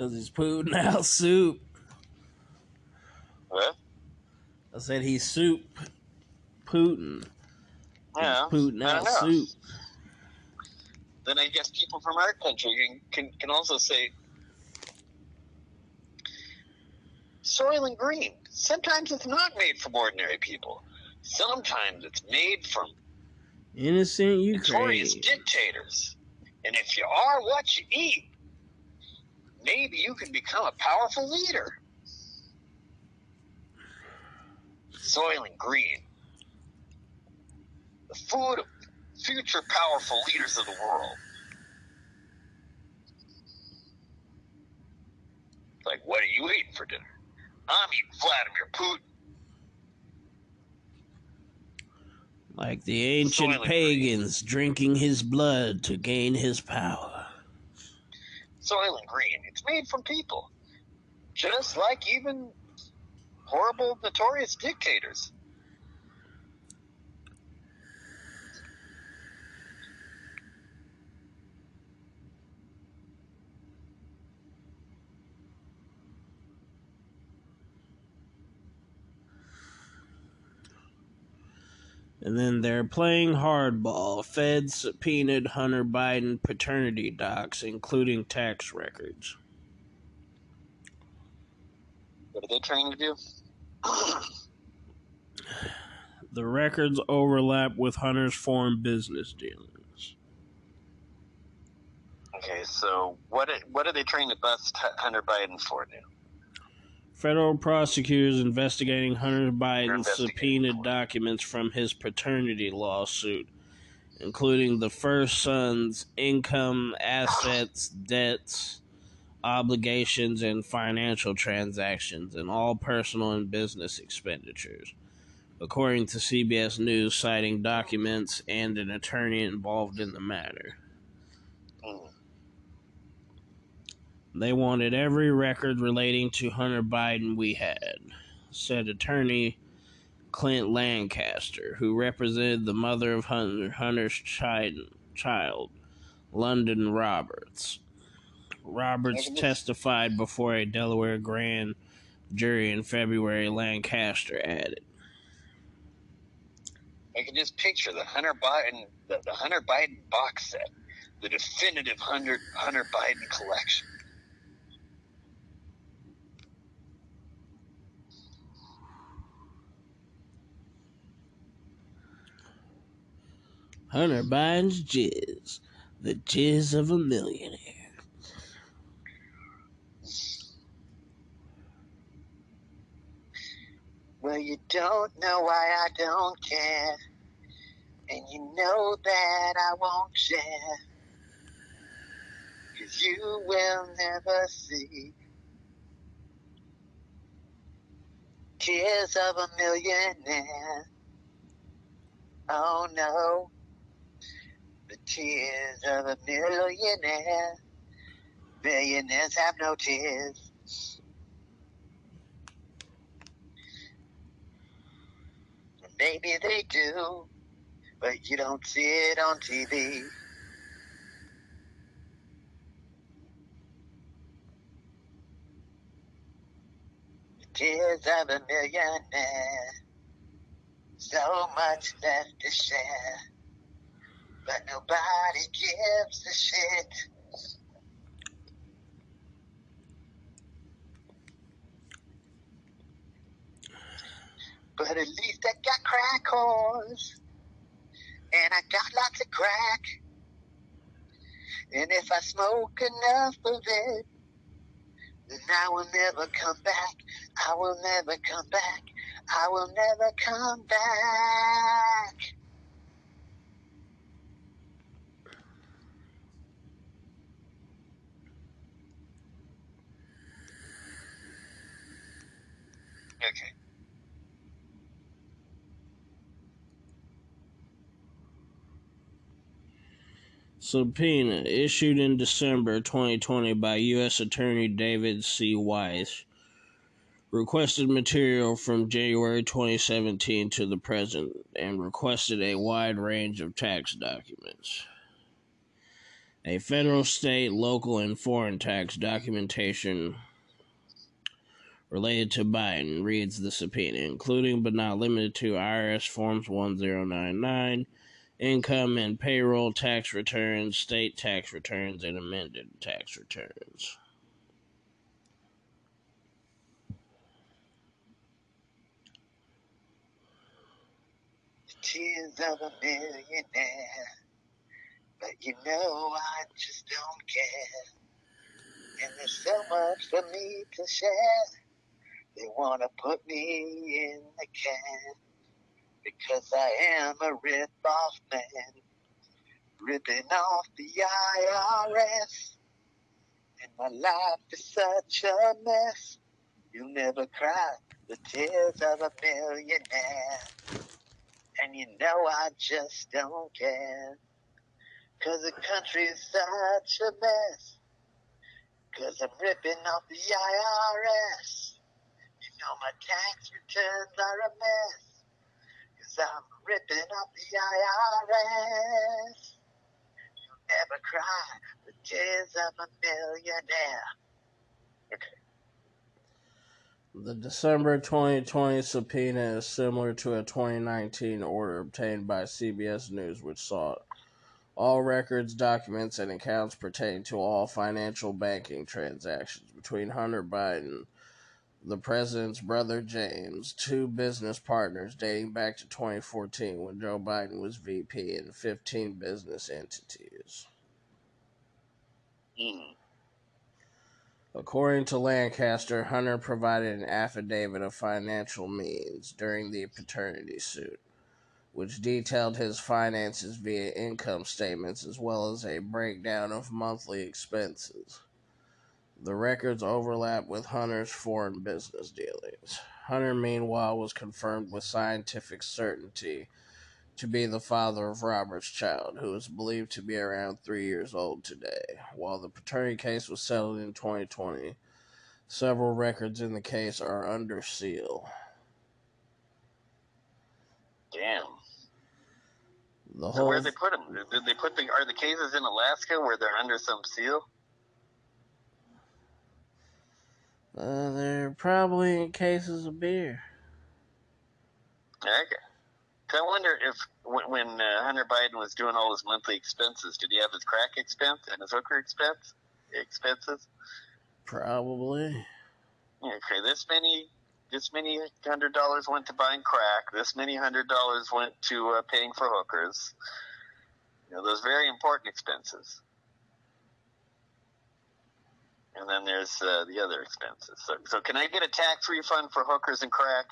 Because he's Putin out soup.
What?
I said he's soup Putin.
Yeah,
Putin
I
out soup.
then I guess people from our country can, can, can also say Soylent Green. Sometimes it's not made from ordinary people. Sometimes it's made from
Innocent Ukraine.
dictators. And if you are what you eat, maybe you can become a powerful leader. Soylent Green. The food of future powerful leaders of the world. Like, what are you eating for dinner? I'm eating Vladimir Putin.
Like the ancient pagans drinking his blood to gain his power.
Soylent Green. It's made from people. Just like even horrible, notorious dictators.
And then they're playing hardball. Feds subpoenaed Hunter Biden paternity docs, including tax records.
What are they trying to do?
The records overlap with Hunter's foreign business dealings.
Okay, so what what are they trying to bust Hunter Biden for now?
Federal prosecutors investigating Hunter Biden subpoenaed documents from his paternity lawsuit, including the first son's income, assets, debts, obligations, and financial transactions, and all personal and business expenditures. According to CBS News, citing documents and an attorney involved in the matter.
Mm.
They wanted every record relating to Hunter Biden we had, said attorney Clint Lancaster, who represented the mother of Hunter, Hunter's child, child, Lunden Roberts. Roberts testified before a Delaware grand jury in February, Lancaster added.
I can just picture the Hunter Biden, the, the Hunter Biden box set, the definitive Hunter Hunter Biden collection.
Hunter Biden's jizz, the jizz of a millionaire.
Well, you don't know why I don't care, and you know that I won't share, cause you will never see. Tears of a millionaire. Oh no, the tears of a millionaire. Millionaires have no tears. Maybe they do, but you don't see it on TV. Tears of a millionaire. So much left to share, but nobody gives a shit. But at least I got crack horse. And I got lots of crack. And if I smoke enough of it, then I will never come back. I will never come back. I will never come back. Okay.
Subpoena issued in December 2020 by U.S. Attorney David C. Weiss requested material from January 2017 to the present and requested a wide range of tax documents. A federal, state, local, and foreign tax documentation related to Biden reads the subpoena, including but not limited to IRS Forms 1099 income and payroll tax returns, state tax returns, and amended tax returns.
Tears of a millionaire. But you know I just don't care. And there's so much for me to share. They wanna put me in the can. Because I am a rip-off man. Ripping off the IRS. And my life is such a mess. You'll never cry the tears of a millionaire. And you know I just don't care. Cause the country's such a mess. Cause I'm ripping off the IRS. You my tax returns are a mess. Cause I'm ripping off the IRS. You'll never cry the tears of a millionaire.
The December 2020 subpoena is similar to a 2019 order obtained by CBS News, which sought all records, documents, and accounts pertaining to all financial banking transactions between Hunter Biden, the president's brother James, two business partners dating back to 2014 when Joe Biden was VP, and 15 business entities.
Mm.
According to Lancaster, Hunter provided an affidavit of financial means during the paternity suit, which detailed his finances via income statements as well as a breakdown of monthly expenses. The records overlap with Hunter's foreign business dealings. Hunter, meanwhile, was confirmed with scientific certainty to be the father of Robert's child, who is believed to be around three years old today. While the paternity case was settled in 2020, several records in the case are under seal.
Damn.
The
So where they put them? Did they put the are the cases in Alaska where they're under some seal?
Uh, they're probably in cases of beer.
Okay. I wonder if when, when uh, Hunter Biden was doing all his monthly expenses, did he have his crack expense and his hooker expense expenses?
Probably.
Okay, this many this many hundred dollars went to buying crack. This many hundred dollars went to uh, paying for hookers. You know, those very important expenses. And then there's uh, the other expenses. So, so can I get a tax refund for hookers and crack?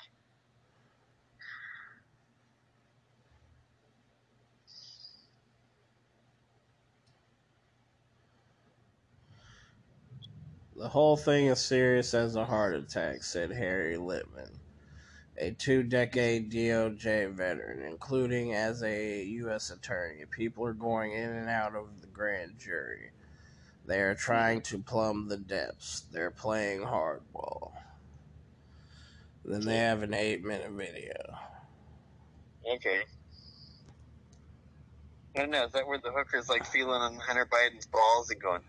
The whole thing is serious as a heart attack, said Harry Litman, a two decade DOJ veteran, including as a U.S. attorney. People are going in and out of the grand jury. They are trying to plumb the depths. They're playing hardball. Then they have an eight minute video.
Okay. I don't know. Is that where the hooker's like feeling on Hunter Biden's balls and going,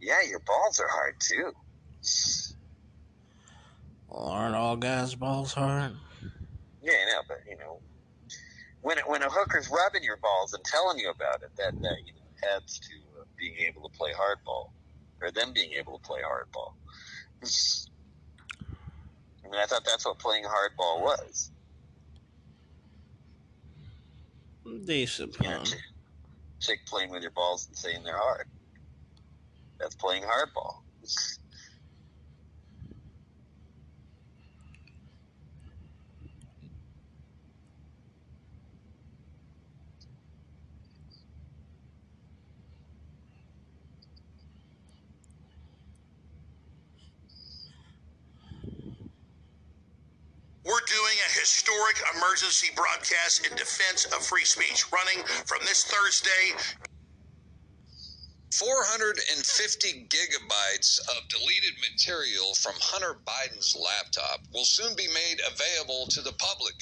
"Yeah, your balls are hard too."
Well, aren't all guys' balls hard?
Yeah, I know, but you know, when when a hooker's rubbing your balls and telling you about it, that that you know adds to being able to play hardball, or them being able to play hardball. I mean, I thought that's what playing hardball was.
Decent
You know, chick, chick playing with your balls and saying they're hard. That's playing hardball.
We're doing a historic emergency broadcast in defense of free speech, running from this Thursday
450 gigabytes of deleted material from Hunter Biden's laptop will soon be made available to the public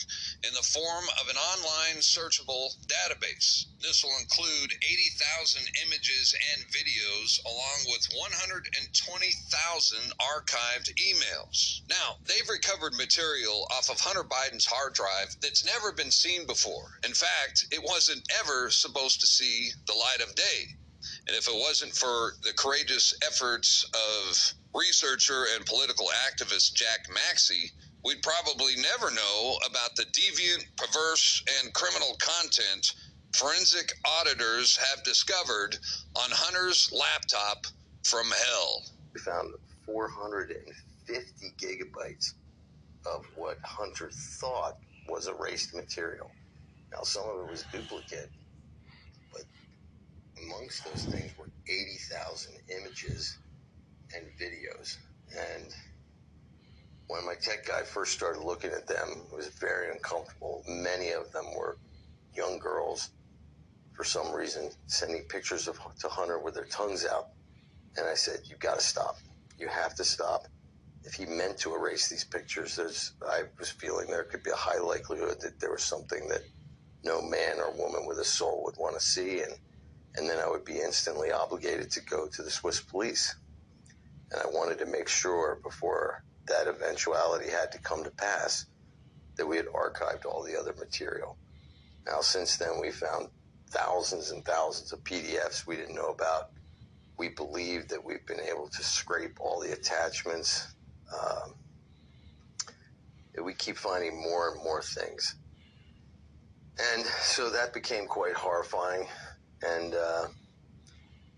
in the form of an online searchable database. This will include 80,000 images and videos, along with 120,000 archived emails. Now, they've recovered material off of Hunter Biden's hard drive that's never been seen before. In fact, it wasn't ever supposed to see the light of day. And if it wasn't for the courageous efforts of researcher and political activist Jack Maxey, we'd probably never know about the deviant, perverse, and criminal content forensic auditors have discovered on Hunter's laptop from hell.
we found 450 gigabytes of what Hunter thought was erased material. Now, some of it was duplicate, amongst those things were 80,000 images and videos. And when my tech guy first started looking at them, it was very uncomfortable. Many of them were young girls, for some reason, sending pictures of to Hunter with their tongues out. And I said, "You've got to stop. You have to stop." If he meant to erase these pictures, there's I was feeling there could be a high likelihood that there was something that no man or woman with a soul would want to see, and and then I would be instantly obligated to go to the Swiss police. And I wanted to make sure before that eventuality had to come to pass that we had archived all the other material. Now, since then, we found thousands and thousands of PDFs we didn't know about. We believe that we've been able to scrape all the attachments. Um, we keep finding more and more things. And so that became quite horrifying. And uh,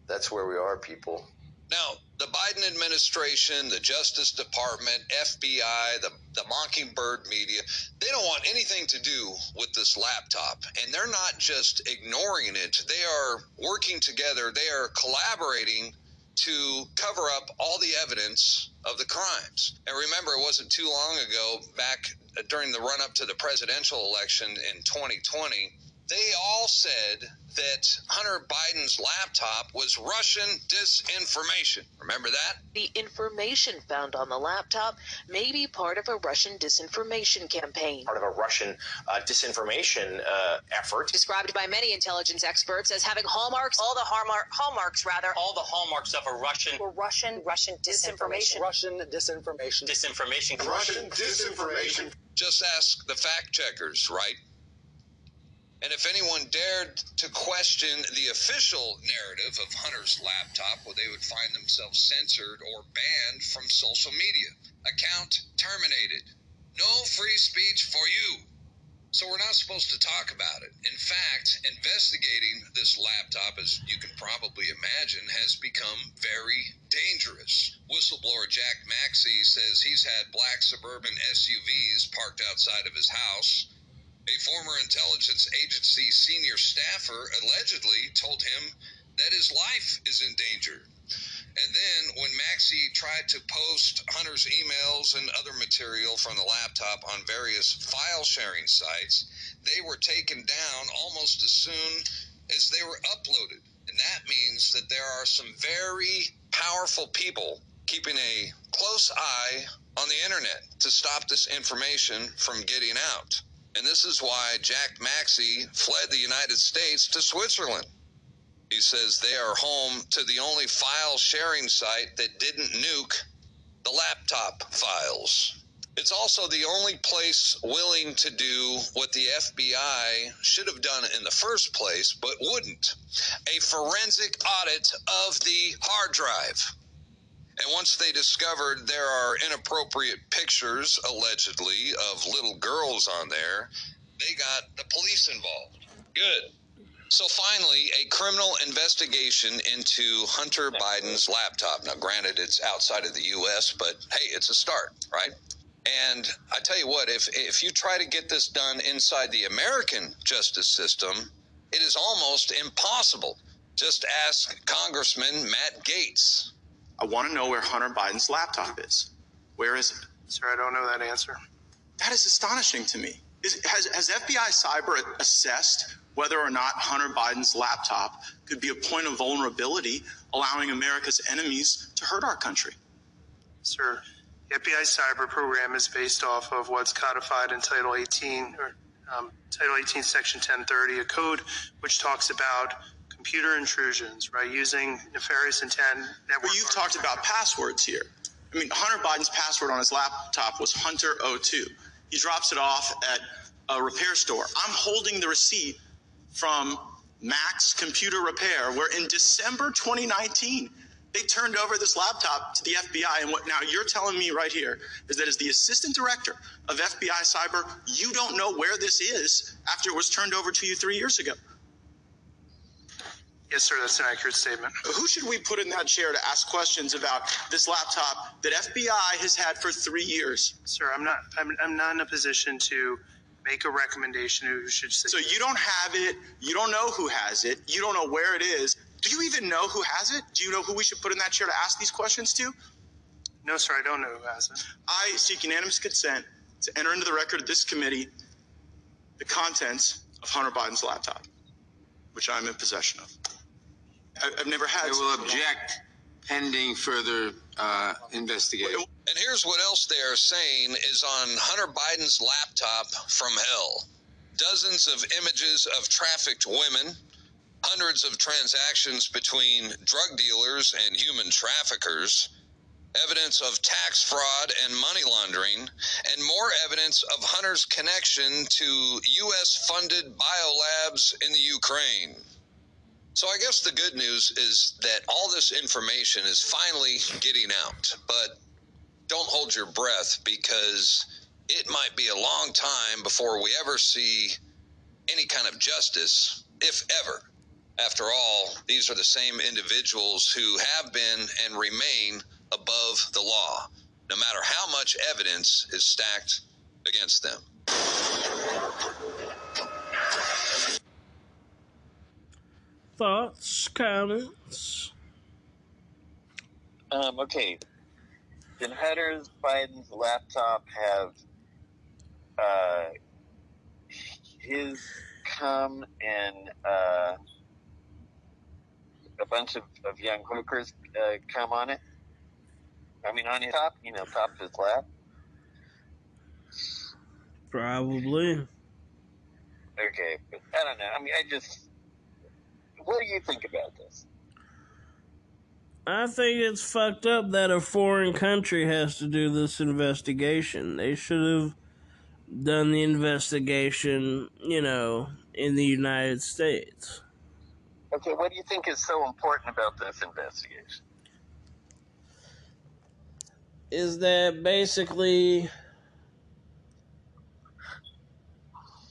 that's where we are, people.
Now, the Biden administration, the Justice Department, FBI, the, the Mockingbird media, they don't want anything to do with this laptop. And they're not just ignoring it, they are working together, they are collaborating to cover up all the evidence of the crimes. And remember, it wasn't too long ago, back during the run up to the presidential election in 2020, they all said that Hunter Biden's laptop was Russian disinformation. Remember that?
The information found on the laptop may be part of a Russian disinformation campaign.
Part of a Russian uh, disinformation uh, effort.
Described by many intelligence experts as having hallmarks, all the hallmark, hallmarks rather,
all the hallmarks of a Russian
or Russian Russian disinformation.
Russian disinformation.
Disinformation.
Russian disinformation.
Just ask the fact checkers, right? And if anyone dared to question the official narrative of Hunter's laptop, well, they would find themselves censored or banned from social media. Account terminated. No free speech for you. So we're not supposed to talk about it. In fact, investigating this laptop, as you can probably imagine, has become very dangerous. Whistleblower Jack Maxey says he's had black suburban SUVs parked outside of his house a former intelligence agency senior staffer allegedly told him that his life is in danger. And then when Maxey tried to post Hunter's emails and other material from the laptop on various file sharing sites, they were taken down almost as soon as they were uploaded. And that means that there are some very powerful people keeping a close eye on the internet to stop this information from getting out. And this is why Jack Maxey fled the United States to Switzerland. He says they are home to the only file sharing site that didn't nuke the laptop files. It's also the only place willing to do what the FBI should have done in the first place, but wouldn't a forensic audit of the hard drive. And once they discovered there are inappropriate pictures, allegedly, of little girls on there, they got the police involved. Good. So finally, a criminal investigation into Hunter Biden's laptop. Now, granted, it's outside of the U.S., but hey, it's a start, right? And I tell you what, if if you try to get this done inside the American justice system, it is almost impossible. Just ask Congressman Matt Gaetz.
I want to know where Hunter Biden's laptop is. Where is it?
Sir, I don't know that answer.
That is astonishing to me. Is, has, has FBI Cyber assessed whether or not Hunter Biden's laptop could be a point of vulnerability, allowing America's enemies to hurt our country?
Sir, the FBI Cyber program is based off of what's codified in Title 18, or um, Title 18, Section 1030, a code which talks about computer intrusions, right? Using nefarious intent.
Network well, you've talked about passwords here. I mean, Hunter Biden's password on his laptop was Hunter02. He drops it off at a repair store. I'm holding the receipt from Max Computer Repair, where in December 2019, they turned over this laptop to the FBI. And what now you're telling me right here is that as the assistant director of FBI Cyber, you don't know where this is after it was turned over to you three years ago.
Yes, sir, that's an accurate statement.
Who should we put in that chair to ask questions about this laptop that FBI has had for three years?
Sir, I'm not. I'm, I'm not in a position to make a recommendation who should. Sit.
So you don't have it. You don't know who has it. You don't know where it is. Do you even know who has it? Do you know who we should put in that chair to ask these questions to?
No, sir, I don't know who has it.
I seek unanimous consent to enter into the record of this committee the contents of Hunter Biden's laptop, which I'm in possession of. I've never had.
I will object pending further uh, investigation.
And here's what else they are saying is on Hunter Biden's laptop from hell. Dozens of images of trafficked women, hundreds of transactions between drug dealers and human traffickers, evidence of tax fraud and money laundering, and more evidence of Hunter's connection to U.S. funded biolabs in the Ukraine. So I guess the good news is that all this information is finally getting out, but don't hold your breath because it might be a long time before we ever see any kind of justice, if ever. After all, these are the same individuals who have been and remain above the law, no matter how much evidence is stacked against them.
Thoughts, comments?
Um, okay. Did Hunter's Biden's laptop have uh, his come and uh, a bunch of, of young hookers uh, come on it? I mean, on his top, you know, top of his lap.
Probably.
Okay, but I don't know. I mean, I just. What do you think about this?
I think it's fucked up that a foreign country has to do this investigation. They should have done the investigation, you know, in the United States.
Okay, what do you think is so important about this investigation?
Is that basically,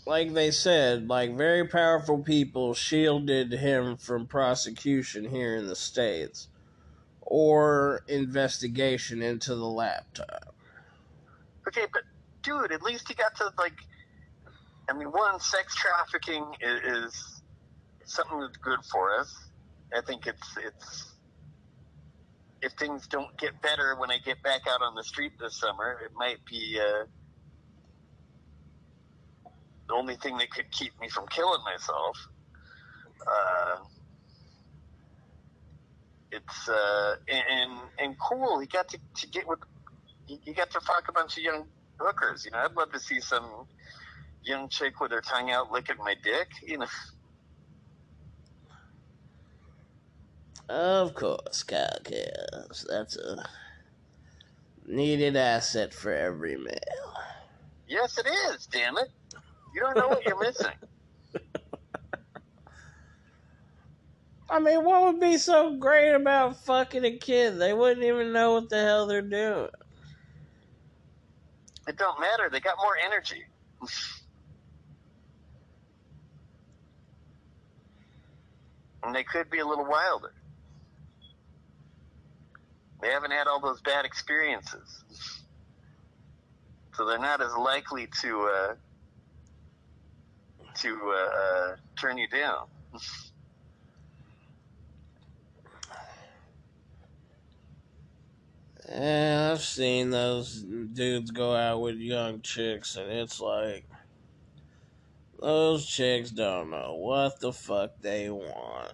like they said, like very powerful people shielded him from prosecution here in the States or investigation into the laptop.
Okay, but dude, at least he got to like. I mean, one, sex trafficking is, is something that's good for us. I think it's it's. If things don't get better when I get back out on the street this summer, it might be uh, the only thing that could keep me from killing myself. Uh, it's uh, and and cool. He got to, to get with. He, got to fuck a bunch of young hookers. You know, I'd love to see some young chick with her tongue out licking my dick. You know.
Of course, Calcast. That's a needed asset for every male.
Yes, it is. Damn it! You don't know what you're missing.
I mean, what would be so great about fucking a kid? They wouldn't even know what the hell they're doing.
It don't matter. They got more energy. and they could be a little wilder. They haven't had all those bad experiences. So they're not as likely to uh, to uh, uh, turn you down.
Yeah, I've seen those dudes go out with young chicks, and it's like those chicks don't know what the fuck they want.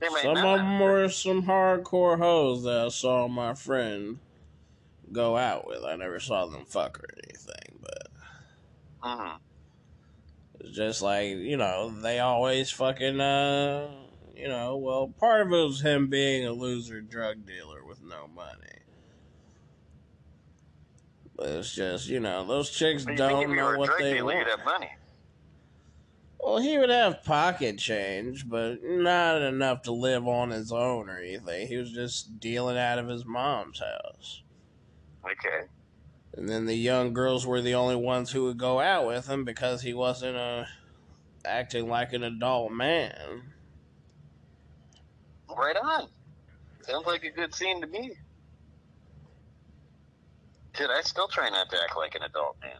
They
Some
not.
of them were some hardcore hoes that I saw my friend go out with. I never saw them fuck or anything, but
Mhm.
It's just like you know they always fucking uh you know well part of it was him being a loser drug dealer with no money. But it's just you know those chicks
But
don't know what they
dealer,
want.
have money.
Well, he would have pocket change, but not enough to live on his own or anything. He was just dealing out of his mom's house.
Okay.
And then the young girls were the only ones who would go out with him because he wasn't uh, acting like an adult man.
Right on. Sounds like a good scene to me. Dude, I still try not to act like an adult man.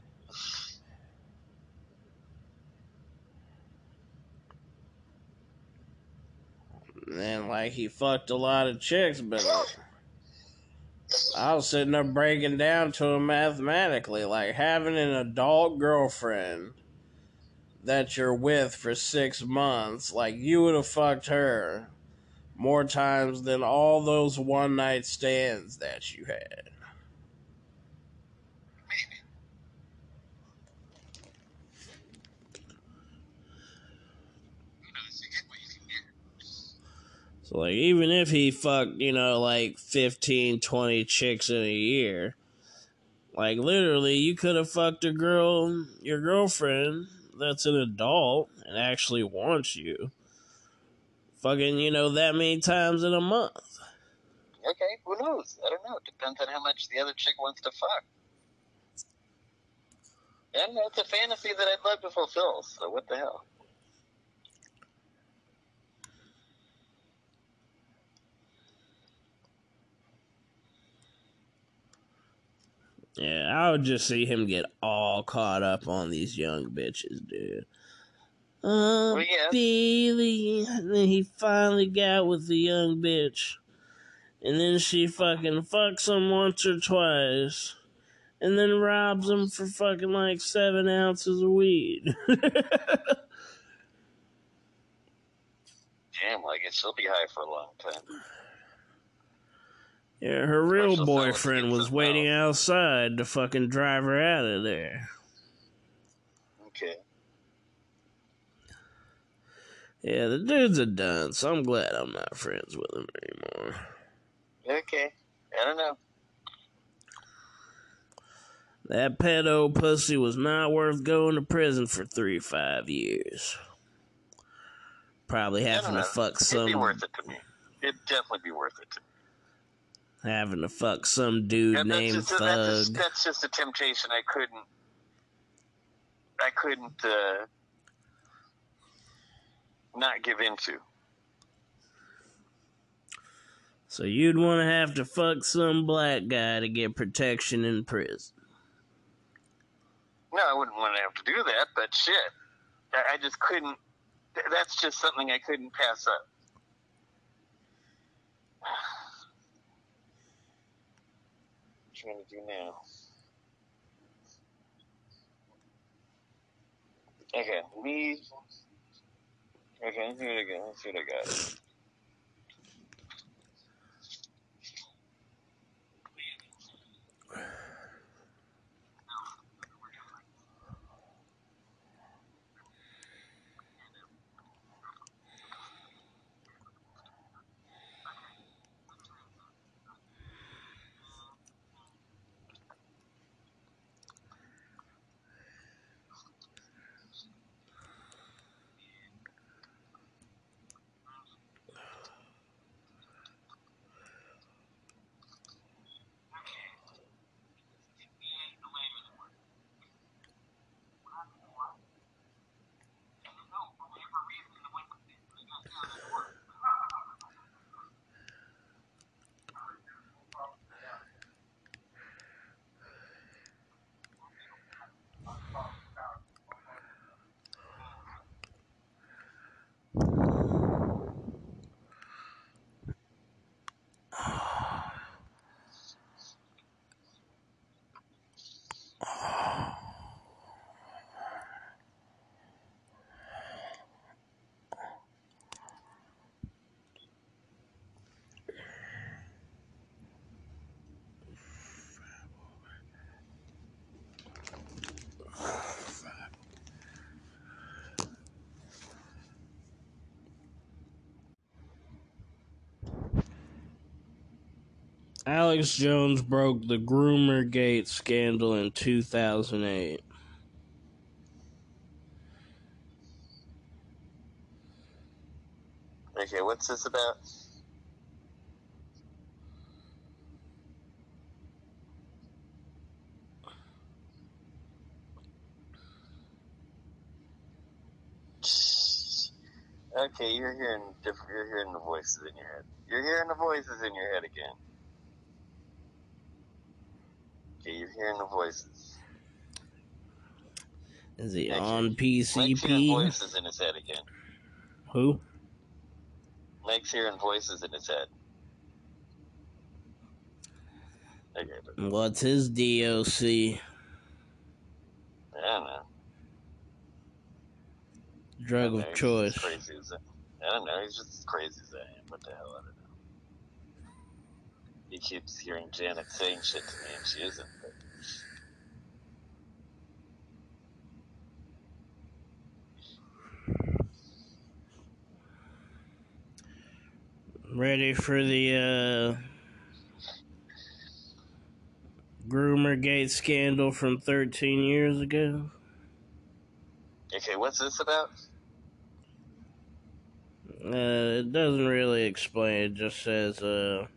And then, like, he fucked a lot of chicks, but I was sitting there breaking down to him mathematically, like having an adult girlfriend that you're with for six months, like you would have fucked her more times than all those one night stands that you had. So like even if he fucked, you know, like 15, 20 chicks in a year, like literally you could have fucked a girl, your girlfriend that's an adult and actually wants you. Fucking, you know, that many times in a month.
Okay, who knows? I don't know. It depends on how much the other chick wants to fuck. Know. It's a fantasy that I'd love to fulfill, so what the hell?
Yeah, I would just see him get all caught up on these young bitches, dude. Uh,
Well, yeah.
Billy. And then he finally got with the young bitch. And then she fucking fucks him once or twice. and then robs him for fucking like seven ounces of weed.
Damn, like it. She'll be high for a long time.
Yeah, her real boyfriend was waiting outside to fucking drive her out of there.
Okay.
Yeah, the dude's a dunce. So I'm glad I'm not friends with him anymore.
Okay. I don't know.
That pedo pussy was not worth going to prison for three five years. Probably having to fuck
It'd
some
be worth it to me. It'd definitely be worth it. To me.
Having to fuck some dude
Yeah,
named
just, that's,
Thug.
just, that's just a temptation I couldn't. I couldn't uh, not give into.
So you'd want to have to fuck some black guy to get protection in prison.
No, I wouldn't want to have to do that, but shit, I just couldn't. That's just something I couldn't pass up. What you want to do now? Okay, leave. Okay, let's see what I. Let's see what I got.
Alex Jones broke the Groomer Gate scandal in 2008.
Okay, what's this about? Okay, you're hearing different. You're hearing the voices in your head. You're hearing the voices in your head again. Okay, you're hearing the voices.
Is he
Okay.
on
Mike's hearing
PCP?
voices in his head again.
Who?
Mike's hearing voices in his head. Okay,
What's his DOC?
I don't know.
Drug of
know,
choice.
crazy as I, I don't know. He's just as crazy as I am. What the hell? I don't know. He keeps hearing Janet saying shit to me, and she isn't. But
Ready for the uh, Groomer Gate scandal from 13 years ago?
okay, what's this about?
Uh, it doesn't really explain. It just says uh,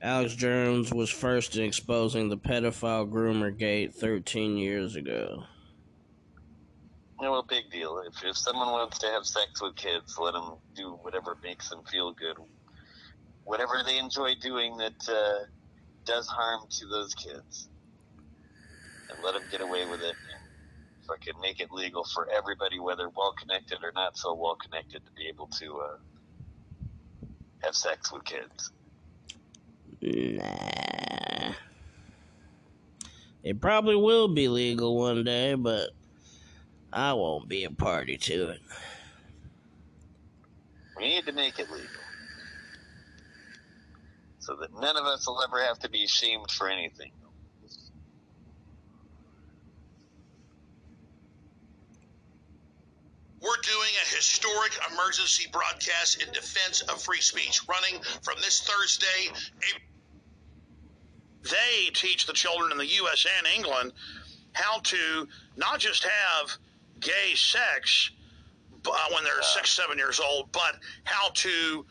Alex Jones was first in exposing the pedophile groomer gate 13 years ago.
Know, a big deal. If if someone wants to have sex with kids, let them do whatever makes them feel good. Whatever they enjoy doing that uh, does harm to those kids, and let them get away with it. And fucking make it legal for everybody, whether well connected or not so well connected, to be able to uh, have sex with kids.
Nah. It probably will be legal one day, but I won't be a party to it.
We need to make it legal. So that none of us will ever have to be shamed for anything.
We're doing a historic emergency broadcast in defense of free speech running from this Thursday. They teach the children in the U.S. and England how to not just have gay sex uh, when they're six, seven years old, but how to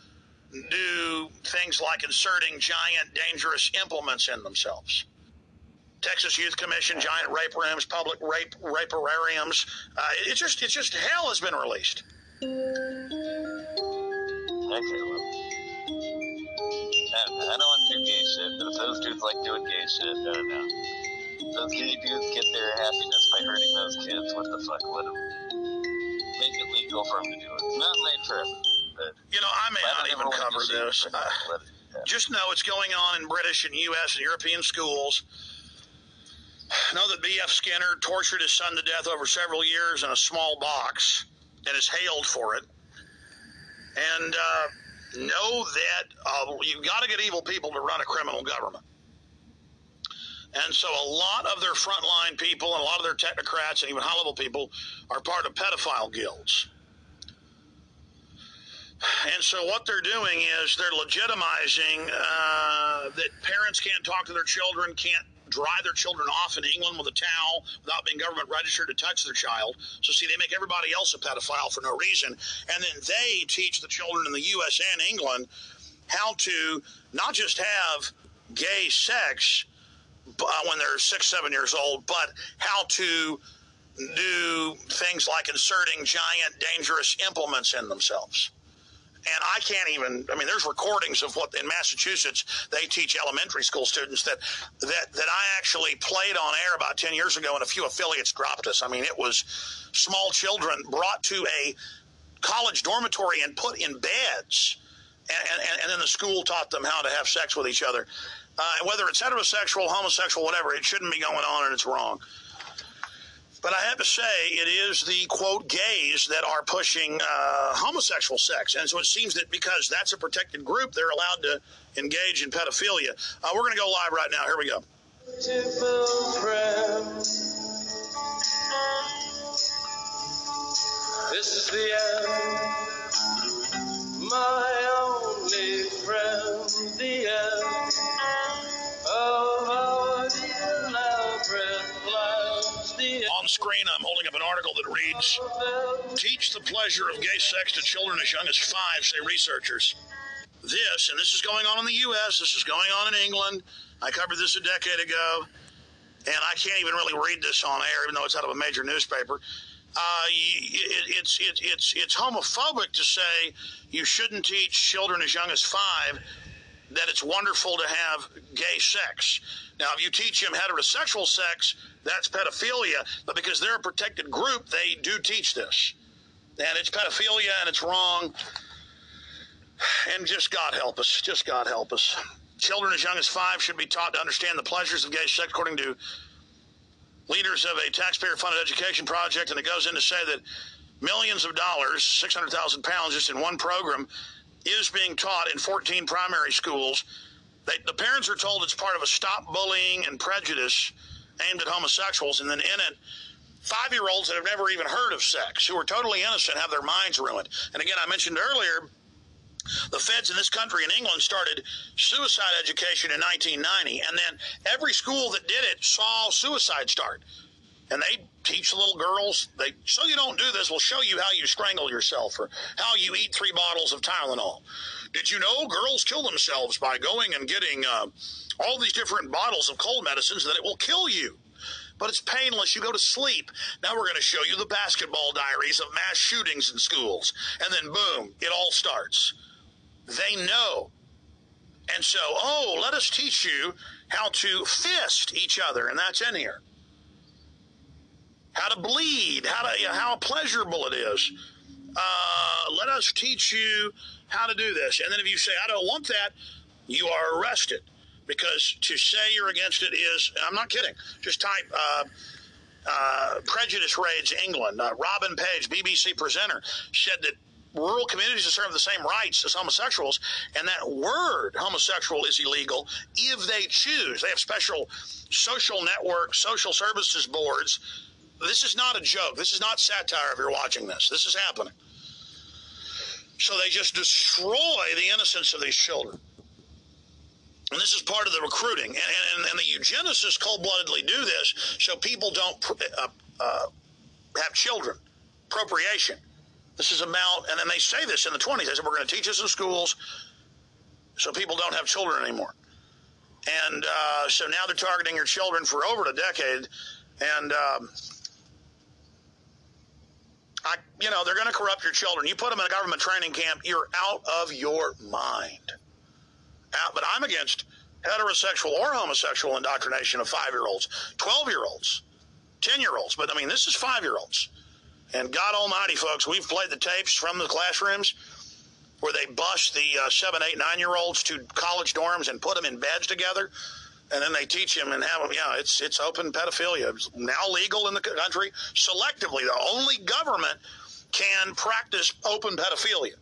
do things like inserting giant, dangerous implements in themselves. Texas Youth Commission, giant rape rooms, public rape rapeariums. Uh, it's just it's just hell has been released.
Okay, well. I, I don't want to do gay shit, but if those dudes like doing gay shit, I don't know. Those gay dudes get their happiness by hurting those kids, what the fuck? Let them make it legal for them to do it. Not my trip, but
You know, I may not even cover this.
for that. Let it happen.
just know it's going on in British and U.S. and European schools. Know that B.F. Skinner tortured his son to death over several years in a small box and is hailed for it. And uh, know that uh, you've got to get evil people to run a criminal government. And so a lot of their frontline people and a lot of their technocrats and even high level people are part of pedophile guilds. And so what they're doing is they're legitimizing uh, that parents can't talk to their children, can't dry their children off in England with a towel without being government registered to touch their child. So see, they make everybody else a pedophile for no reason, and then they teach the children in the U.S. and England how to not just have gay sex Uh, when they're six, seven years old, but how to do things like inserting giant, dangerous implements in themselves. And I can't even. I mean, there's recordings of what in Massachusetts they teach elementary school students that that that I actually played on air about ten years ago, and a few affiliates dropped us. I mean, it was small children brought to a college dormitory and put in beds, and, and, and then the school taught them how to have sex with each other. Uh, whether it's heterosexual, homosexual, whatever, it shouldn't be going on, and it's wrong. But I have to say, it is the quote gays that are pushing uh, homosexual sex, and so it seems that because that's a protected group, they're allowed to engage in pedophilia. Uh, we're going to go live right now. Here we go.
This is the end, my
screen, I'm holding up an article that reads Teach the pleasure of gay sex to children as young as five, say researchers. This, and this is going on in the U.S., this is going on in England. I covered this a decade ago, and I can't even really read this on air, even though it's out of a major newspaper. Uh, it, it's it, it's it's homophobic to say you shouldn't teach children as young as five that it's wonderful to have gay sex. Now, if you teach them heterosexual sex, that's pedophilia. But because they're a protected group, they do teach this, and it's pedophilia and it's wrong. And just God help us. Just God help us. Children as young as five should be taught to understand the pleasures of gay sex, according to leaders of a taxpayer funded education project. And it goes in to say that millions of dollars, 600,000 pounds, just in one program, is being taught in 14 primary schools. They, the parents are told it's part of a stop bullying and prejudice aimed at homosexuals. And then in it, five year olds that have never even heard of sex, who are totally innocent, have their minds ruined. And again, I mentioned earlier, the feds in this country in England started suicide education in 1990, and then every school that did it saw suicide start. And they teach little girls, they so you don't do this, we'll show you how you strangle yourself or how you eat three bottles of Tylenol. Did you know girls kill themselves by going and getting uh, all these different bottles of cold medicines that it will kill you? But it's painless. You go to sleep. Now we're going to show you the basketball diaries of mass shootings in schools. And then boom, it all starts. They know. And so, oh, let us teach you how to fist each other, and that's in here. How to bleed, how to how pleasurable it is. Uh, let us teach you how to do this. And then if you say, I don't want that, you are arrested. Because to say you're against it is, I'm not kidding. Just type uh, uh, prejudice raids England. Uh, Robin Page, BBC presenter, said that rural communities deserve the same rights as homosexuals, and that word homosexual is illegal if they choose. They have special social network, social services boards. This is not a joke. This is not satire if you're watching this. This is happening. So they just destroy the innocence of these children. And this is part of the recruiting. And, and, and the eugenicists cold bloodedly do this so people don't uh, uh, have children. Appropriation. This is about, and then they say this in the 20s. They said, we're going to teach this in schools so people don't have children anymore. And uh, so now they're targeting your children for over a decade. And, um, I, you know, they're going to corrupt your children. You put them in a government training camp, you're out of your mind. Out, but I'm against heterosexual or homosexual indoctrination of five year olds, 12 year olds, 10 year olds. But I mean, this is five year olds. And God Almighty, folks, we've played the tapes from the classrooms where they bust the uh, seven, eight, nine year olds to college dorms and put them in beds together. And then they teach him and have him. Yeah, it's it's open pedophilia. It's now legal in the country selectively. The only government can practice open pedophilia.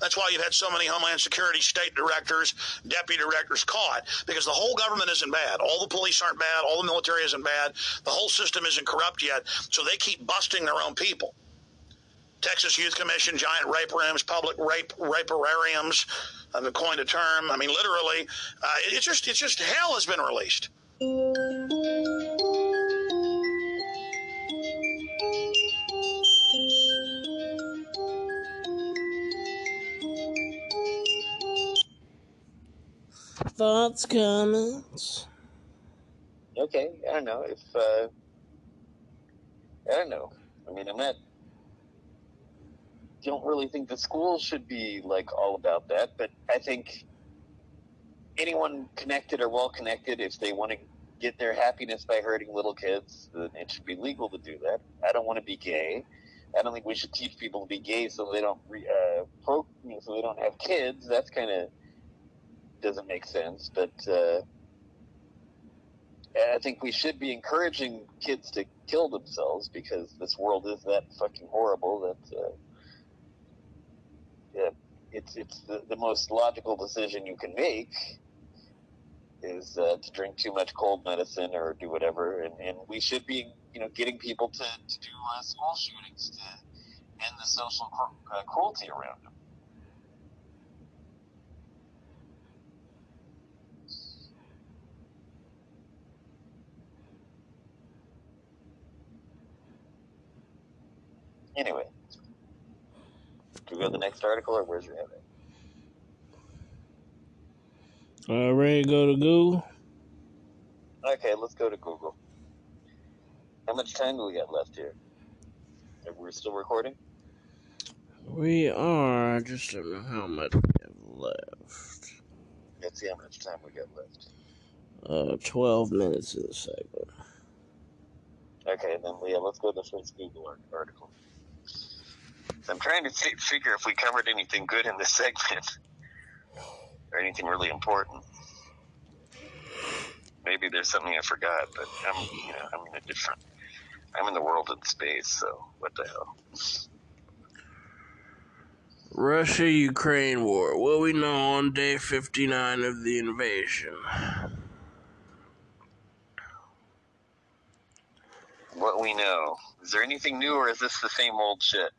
That's why you've had so many Homeland Security state directors, deputy directors caught because the whole government isn't bad. All the police aren't bad. All the military isn't bad. The whole system isn't corrupt yet. So they keep busting their own people. Texas Youth Commission, giant rape rooms, public rape rapeariums, I'm uh, coined a term. I mean, literally, uh, it's just it's just hell has been released.
Thoughts, comments?
Okay, I don't know if uh, I don't know. I mean, I'm not. Don't really think the schools should be like all about that, but I think anyone connected or well connected, if they want to get their happiness by hurting little kids, then it should be legal to do that. I don't want to be gay. I don't think we should teach people to be gay so they don't re, uh, pro, you know, so they don't have kids. That's kind of doesn't make sense. But uh, I think we should be encouraging kids to kill themselves because this world is that fucking horrible that uh, yeah, it's it's the, the most logical decision you can make is uh, to drink too much cold medicine or do whatever, and, and we should be you know getting people to, to do uh, school shootings to end the social cru- uh, cruelty around them. Anyway, do we go to the next article, or where's your head?
Uh, ready go to Google?
Okay, let's go to Google. How much time do we got left here? We're still recording?
We are. I just don't know how much we have left.
Let's see how much time we got left.
Uh, 12 minutes in the segment.
Okay, then yeah, let's go to the first Google article. So I'm trying to figure if we covered anything good in this segment or anything really important. Maybe there's something I forgot, but I'm, you know, I'm in a different. I'm in the world of space, so what the hell?
Russia Ukraine war. What we know on day 59 of the invasion?
What we know. Is there anything new, or is this the same old shit?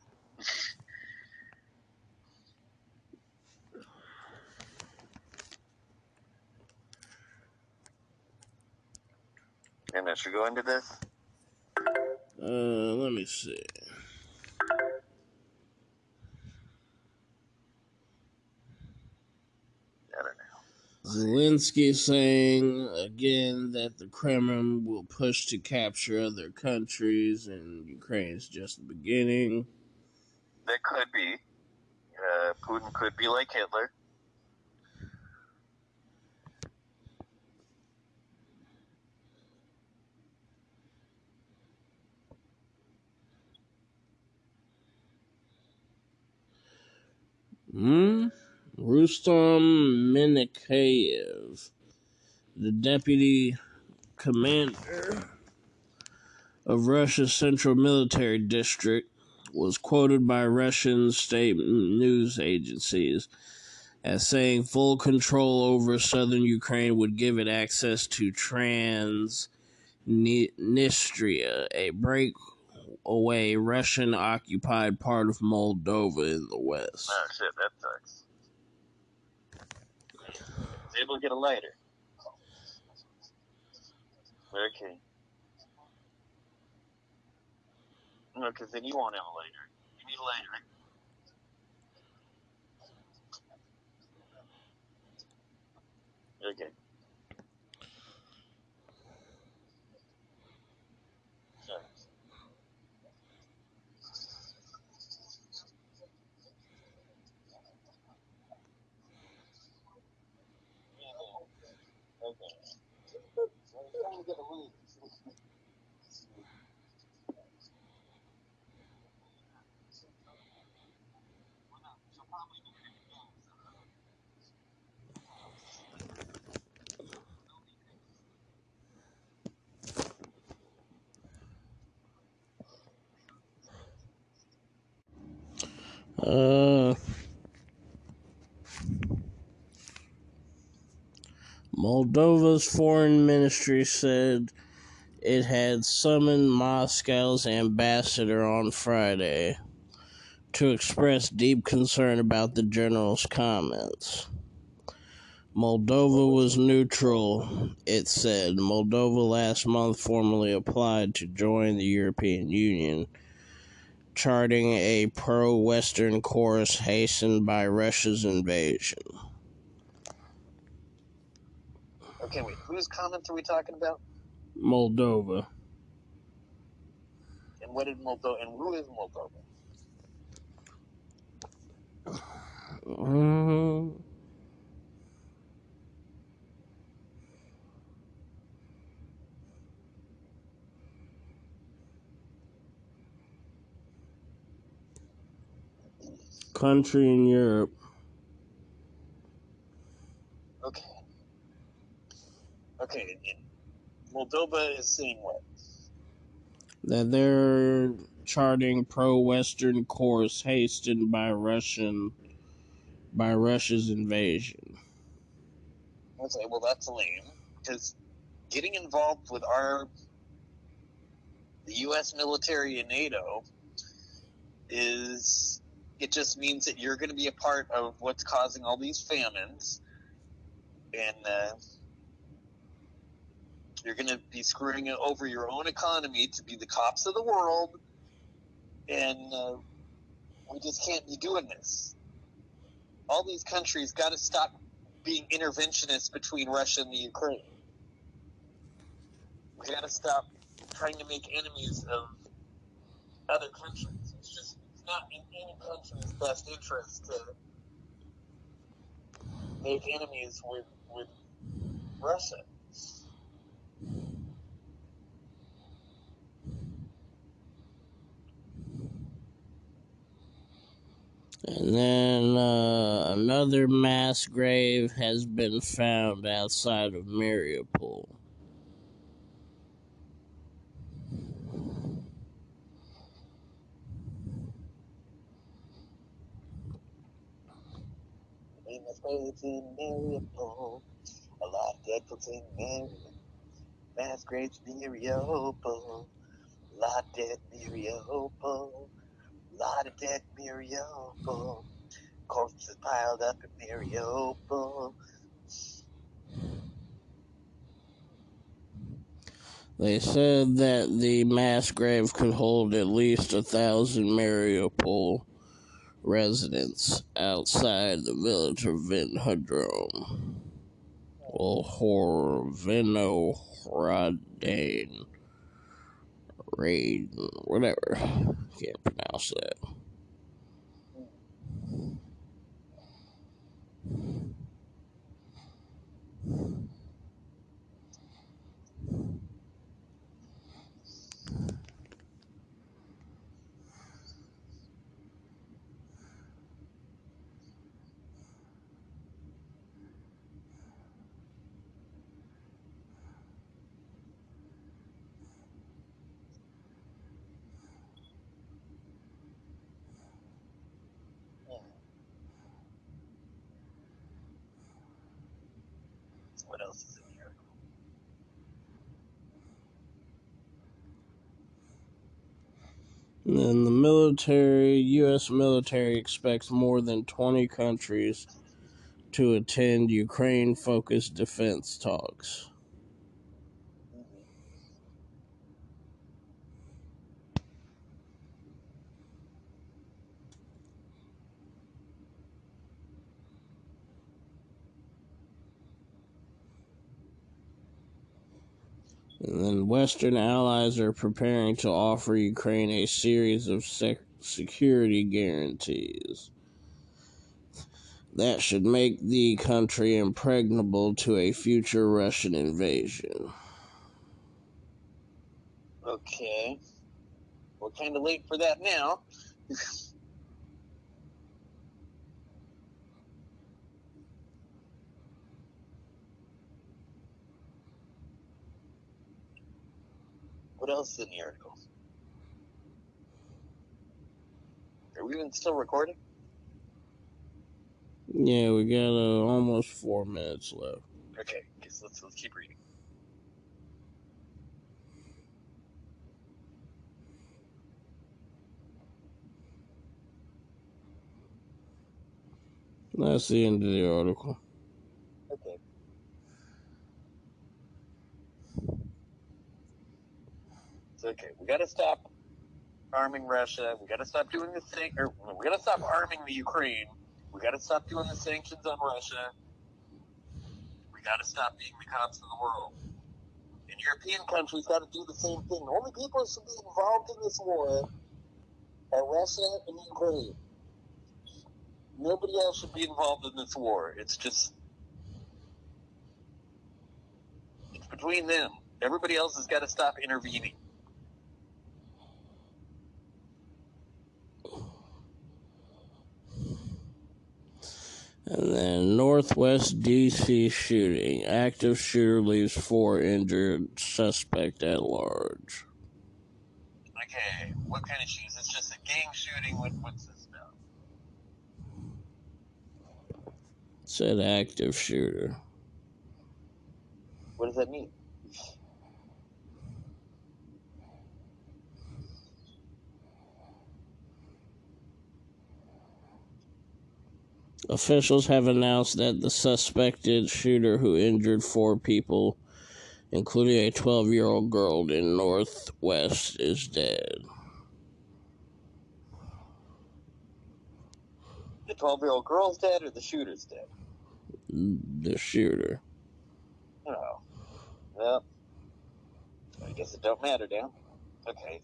And I should go into this?
Uh, let me see. Zelensky saying again that the Kremlin will push to capture other countries and Ukraine's just the beginning.
That could be. Uh, Putin could be like Hitler.
Hmm? Rustam Minnekayev the deputy commander of Russia's Central Military District, was quoted by Russian state news agencies as saying full control over southern Ukraine would give it access to Transnistria, a breakaway Russian occupied part of Moldova in the west.
Oh shit, that sucks. Able to get a lighter. Okay. No, because then you have a lighter. You need a lighter. Okay.
Uh, Moldova's foreign ministry said it had summoned Moscow's ambassador on Friday to express deep concern about the general's comments. Moldova was neutral, it said. Moldova last month formally applied to join the European Union, charting a pro Western course hastened by Russia's invasion.
Okay, wait. Whose comments are we talking about?
Moldova.
And what is Moldova? And who is Moldova?
Mm, country in Europe.
Okay. Okay. Moldova is saying what?
that they're charting pro-Western course hastened by Russian by Russia's invasion.
Okay, well that's lame because getting involved with our the U.S. military and NATO is it just means that you're going to be a part of what's causing all these famines, and uh, you're going to be screwing over your own economy to be the cops of the world, and uh, we just can't be doing this. All these countries got to stop being interventionists between Russia and the Ukraine. We got to stop trying to make enemies of other countries. Not in any country's best interest to make enemies with with Russia.
And then uh, another mass grave has been found outside of Mariupol.
Space in Mariupol, a lot in Mariupol. Mass graves Mariupol, a lot dead Mariupol, lot of dead Mariupol. Corpses piled up in Mariupol.
They said that the mass grave could hold at least a thousand Mariupol residents outside the village of Vinhudrome. Horveno Horvino Hradane Raid, whatever. Can't pronounce that. And the military, U.S. military expects more than 20 countries to attend Ukraine focused defense talks. And then Western allies are preparing to offer Ukraine a series of sec- security guarantees that should make the country impregnable to a future Russian invasion.
Okay. We're kind of late for that now. what else is in the article? Are we even still recording?
Yeah, we got uh, almost four minutes left.
Okay, let's let's keep reading.
That's the end of the article.
Okay. It's okay. We got to stop arming Russia. We got to stop doing the thing, we got to stop arming the Ukraine. We got to stop doing the sanctions on Russia. We got to stop being the cops of the world. And European countries got to do the same thing. The only people who should be involved in this war are Russia and Ukraine. Nobody else should be involved in this war. It's just it's between them. Everybody else has got to stop intervening.
And then Northwest DC shooting. Active shooter leaves four injured, suspect at large.
Okay, what kind of shoes? It's just a gang shooting. What, what's this about?
Said active shooter.
What does that mean?
Officials have announced that the suspected shooter who injured four people, including a 12 year old girl in Northwest, is dead.
The 12 year old girl's dead or the shooter's dead?
The shooter.
Oh. Well, I guess it don't matter now. Okay.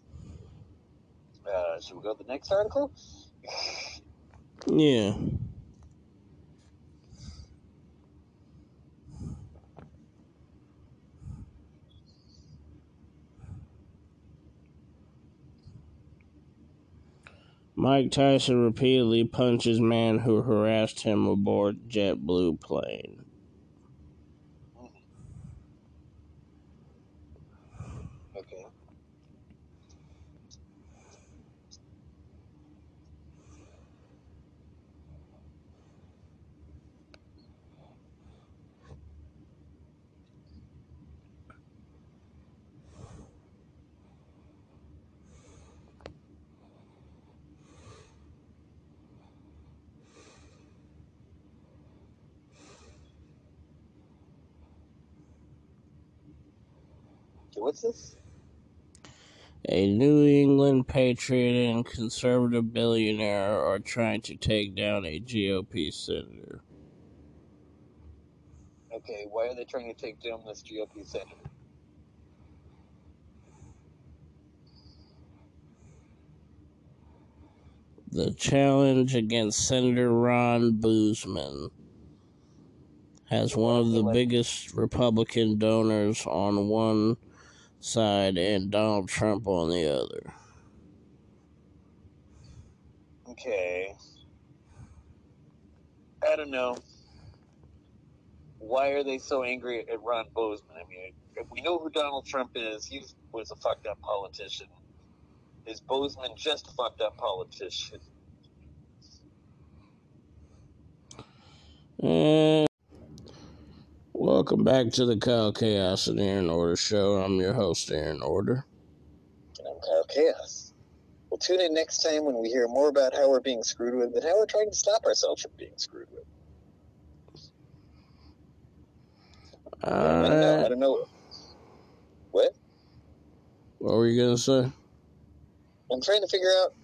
Uh, should we go to the next article?
Yeah. Mike Tyson repeatedly punches man who harassed him aboard JetBlue plane.
Okay. This?
A New England patriot and conservative billionaire are trying to take down a GOP senator.
Okay, why are they trying to take down this GOP senator?
The challenge against Senator Ron Boozman has one of the biggest Republican donors on one side and Donald Trump on the other.
Okay. I don't know. Why are they so angry at Ron Bozeman? I mean, we know who Donald Trump is. He was a fucked up politician. Is Bozeman just a fucked up politician?
And welcome back to the Kyle Chaos and Aaron Order show. I'm your host, Aaron Order.
I'm Kyle Chaos. We'll tune in next time when we hear more about how we're being screwed with and how we're trying to stop ourselves from being screwed with. I don't know. I don't know. What?
What were you gonna say?
I'm trying to figure out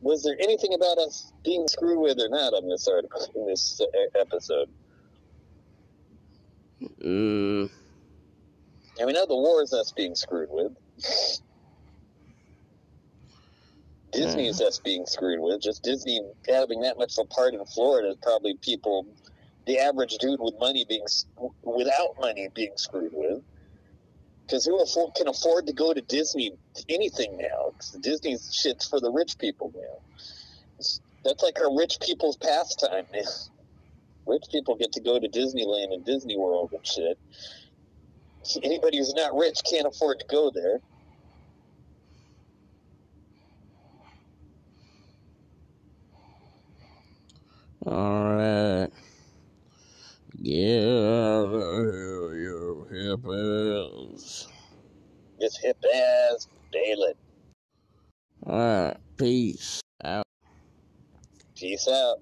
was there anything about us being screwed with or not on this article in this uh, episode?
Mm,
I mean, now the war is us being screwed with. Disney is us being screwed with. Just Disney having that much of a part in Florida is probably people, the average dude with money being without money being screwed with. Because who afford, can afford to go to Disney anything now? 'Cause Disney's shit's for the rich people now. That's like our rich people's pastime. man. Rich people get to go to Disneyland and Disney World and shit. Anybody who's not rich can't afford to go there.
all right. Get out of here, you hippies.
This hip ass Balin.
All right. Peace out.
Peace out.